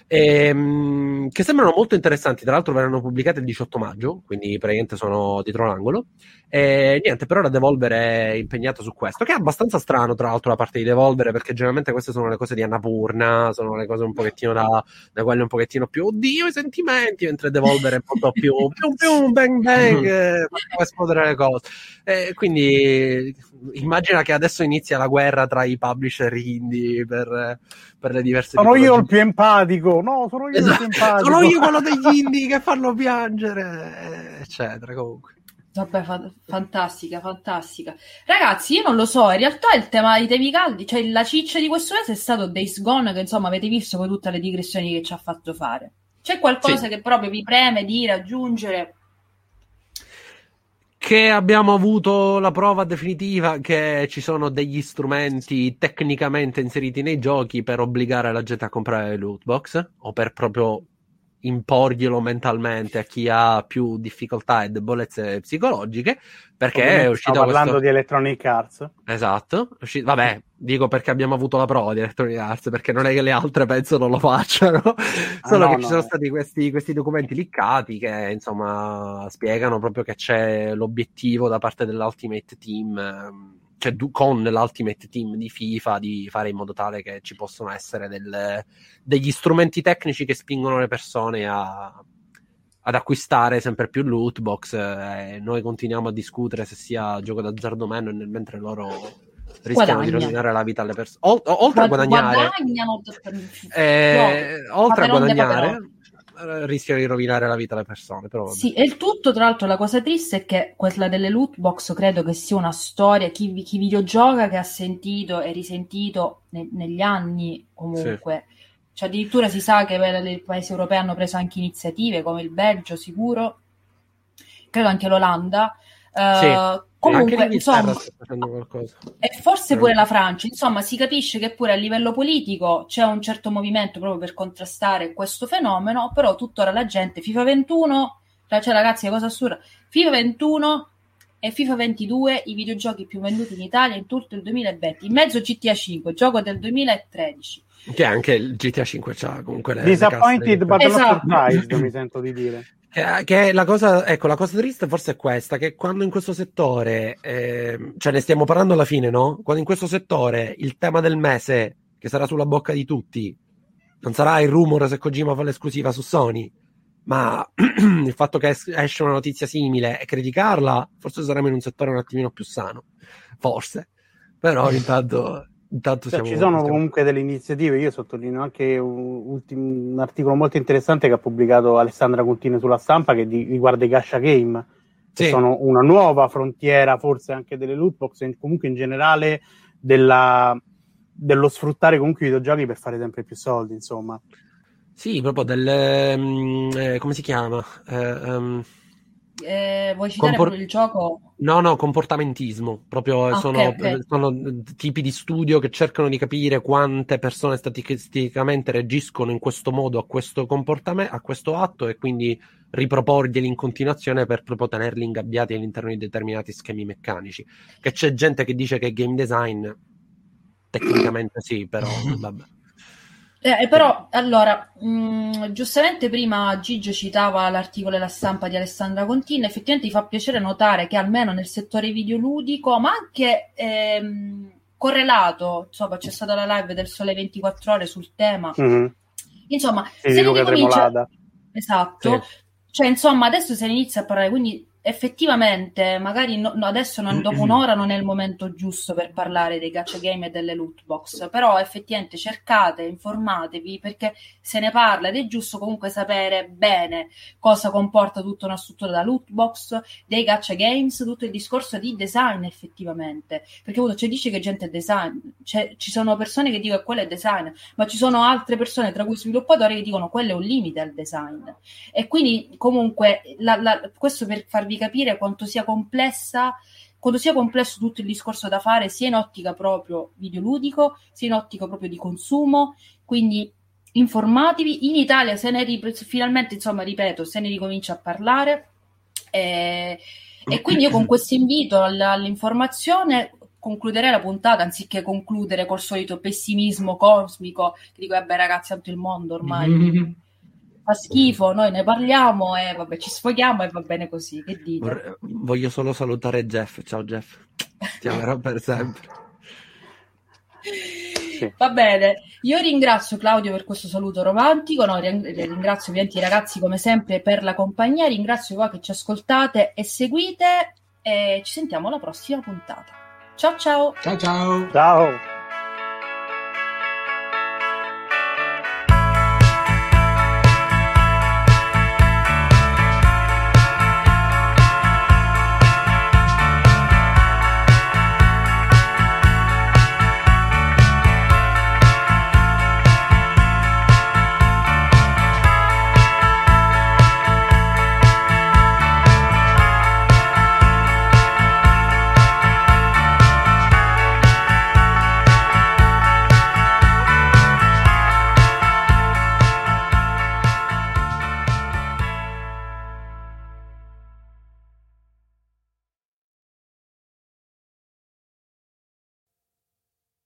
[SPEAKER 2] ehm, che sembrano molto interessanti. Tra l'altro verranno pubblicate il 18 maggio, quindi praticamente sono dietro l'angolo. E niente, per ora Devolver è impegnato su questo, che è abbastanza strano, tra l'altro, da parte di Devolver, perché generalmente queste sono le cose di Annapurna, sono le cose un pochettino da, da quelle un pochettino più oddio i sentimenti, mentre Devolver è molto più più più bang bang, eh, esplodere le cose. E quindi immagina che adesso inizia la guerra tra i publisher indie per, per le diverse
[SPEAKER 4] Sono io il più empatico, no, sono io esatto. il più empatico.
[SPEAKER 2] Sono io quello degli indie che fanno piangere, eccetera, comunque.
[SPEAKER 1] Vabbè, fa- fantastica, fantastica. Ragazzi, io non lo so, in realtà il tema dei temi caldi, cioè la ciccia di questo mese è stato Days Gone, che insomma avete visto con tutte le digressioni che ci ha fatto fare. C'è qualcosa sì. che proprio vi preme di raggiungere?
[SPEAKER 2] Che abbiamo avuto la prova definitiva che ci sono degli strumenti tecnicamente inseriti nei giochi per obbligare la gente a comprare le loot box o per proprio imporglielo mentalmente a chi ha più difficoltà e debolezze psicologiche perché
[SPEAKER 4] Ovviamente
[SPEAKER 2] è uscito
[SPEAKER 4] stiamo parlando
[SPEAKER 2] questo...
[SPEAKER 4] di Electronic Arts.
[SPEAKER 2] Esatto, è uscito- vabbè, dico perché abbiamo avuto la prova di Electronic Arts, perché non è che le altre penso non lo facciano, solo
[SPEAKER 4] no,
[SPEAKER 2] che
[SPEAKER 4] no.
[SPEAKER 2] ci sono stati questi, questi documenti liccati che insomma spiegano proprio che c'è l'obiettivo da parte dell'Ultimate Team, ehm, cioè du- con l'Ultimate Team di FIFA di fare in modo tale che ci possano essere del- degli strumenti tecnici che spingono le persone a ad acquistare sempre più loot box eh, noi continuiamo a discutere se sia gioco d'azzardo o meno nel- mentre loro rischiano di rovinare la vita alle persone oltre a
[SPEAKER 1] Guad-
[SPEAKER 2] guadagnare
[SPEAKER 1] guadagnano
[SPEAKER 2] eh,
[SPEAKER 1] no,
[SPEAKER 2] oltre a guadagnare eh, rischiano di rovinare la vita alle persone però vabbè.
[SPEAKER 1] Sì, e il tutto, tra l'altro, la cosa triste è che quella delle loot box credo che sia una storia. Chi, chi videogioca che ha sentito e risentito ne- negli anni comunque. Cioè, addirittura si sa che i paesi europei hanno preso anche iniziative come il Belgio, sicuro, credo anche l'Olanda. Eh,
[SPEAKER 2] Sì.
[SPEAKER 1] Comunque, insomma, e forse pure la Francia, insomma, si capisce che pure a livello politico c'è un certo movimento proprio per contrastare questo fenomeno, però tuttora la gente FIFA 21, cioè ragazzi, è cosa assurda, FIFA 21 e FIFA 22 i videogiochi più venduti in Italia in tutto il 2020, in mezzo GTA 5, gioco del 2013.
[SPEAKER 2] che anche il GTA 5 c'ha comunque le, le
[SPEAKER 4] Disappointed
[SPEAKER 2] casse
[SPEAKER 4] but not
[SPEAKER 1] Esatto.
[SPEAKER 4] surprised, mi sento di dire.
[SPEAKER 2] Che, che la cosa, ecco, la cosa triste forse è questa, che quando in questo settore, eh, cioè ne stiamo parlando alla fine, no? Quando in questo settore il tema del mese, che sarà sulla bocca di tutti, non sarà il rumor se Kojima fa l'esclusiva su Sony, ma il fatto che es- esce una notizia simile e criticarla, forse saremo in un settore un attimino più sano, forse. Però intanto, intanto
[SPEAKER 4] Cioè, ci sono
[SPEAKER 2] stiamo-
[SPEAKER 4] comunque delle iniziative, io sottolineo anche un, ultim- un articolo molto interessante che ha pubblicato Alessandra Contini sulla stampa che di- riguarda i Gasha Game, che
[SPEAKER 2] Sì.
[SPEAKER 4] sono una nuova frontiera forse anche delle loot box e comunque in generale della- dello sfruttare comunque i videogiochi per fare sempre più soldi, insomma.
[SPEAKER 2] Sì, proprio del... mm, eh, come si chiama? Eh, ehm,
[SPEAKER 1] Eh, vuoi citare
[SPEAKER 2] Compor-
[SPEAKER 1] proprio il gioco?
[SPEAKER 2] No, no, comportamentismo. Proprio eh,
[SPEAKER 1] Ah,
[SPEAKER 2] sono,
[SPEAKER 1] ok.
[SPEAKER 2] sono tipi di studio che cercano di capire quante persone statisticamente reagiscono in questo modo a questo comportamento, a questo atto e quindi riproporglieli in continuazione per proprio tenerli ingabbiati all'interno di determinati schemi meccanici. Che c'è gente che dice che è game design, tecnicamente sì, però vabbè.
[SPEAKER 1] Eh, però, allora, mh, giustamente prima Gigio citava l'articolo della stampa di Alessandra Contini, effettivamente ti fa piacere notare che almeno nel settore videoludico, ma anche ehm, correlato, insomma, c'è stata la live del Sole 24 Ore sul tema,
[SPEAKER 4] Mhm.
[SPEAKER 1] insomma,
[SPEAKER 4] Sì,
[SPEAKER 1] se ne.
[SPEAKER 4] Tremolada.
[SPEAKER 1] Esatto, cioè insomma adesso se ne inizia a parlare, quindi effettivamente magari no- no, adesso non- dopo un'ora non è il momento giusto per parlare dei gacha game e delle loot box, però effettivamente cercate, informatevi perché se ne parla ed è giusto comunque sapere bene cosa comporta tutta una struttura da loot box, dei gacha games, tutto il discorso di design effettivamente, perché uno ci dice che gente è design, cioè, ci sono persone che dicono che quello è design, ma ci sono altre persone, tra cui sviluppatori, che dicono quello è un limite al design. E quindi, comunque, la- la- questo per farvi capire quanto sia complessa. Quanto sia complesso tutto il discorso da fare, sia in ottica proprio videoludico, sia in ottica proprio di consumo. Quindi informatevi. In Italia, se ne ri- finalmente, insomma, ripeto, se ne ricomincia a parlare. Eh, e quindi io con questo invito all- all'informazione concluderei la puntata anziché concludere col solito pessimismo cosmico che dico vabbè ragazzi tanto il mondo ormai fa schifo noi ne parliamo e vabbè ci sfoghiamo e va bene così che dite?
[SPEAKER 2] Vorrei- Voglio solo salutare Jeff. Ciao Jeff. Ti amerò per sempre.
[SPEAKER 4] Sì.
[SPEAKER 1] Va bene, io ringrazio Claudio per questo saluto romantico, no, ring- ringrazio ovviamente i ragazzi come sempre per la compagnia, ringrazio voi che ci ascoltate e seguite e ci sentiamo alla prossima puntata. Ciao ciao!
[SPEAKER 3] Ciao ciao!
[SPEAKER 4] Ciao!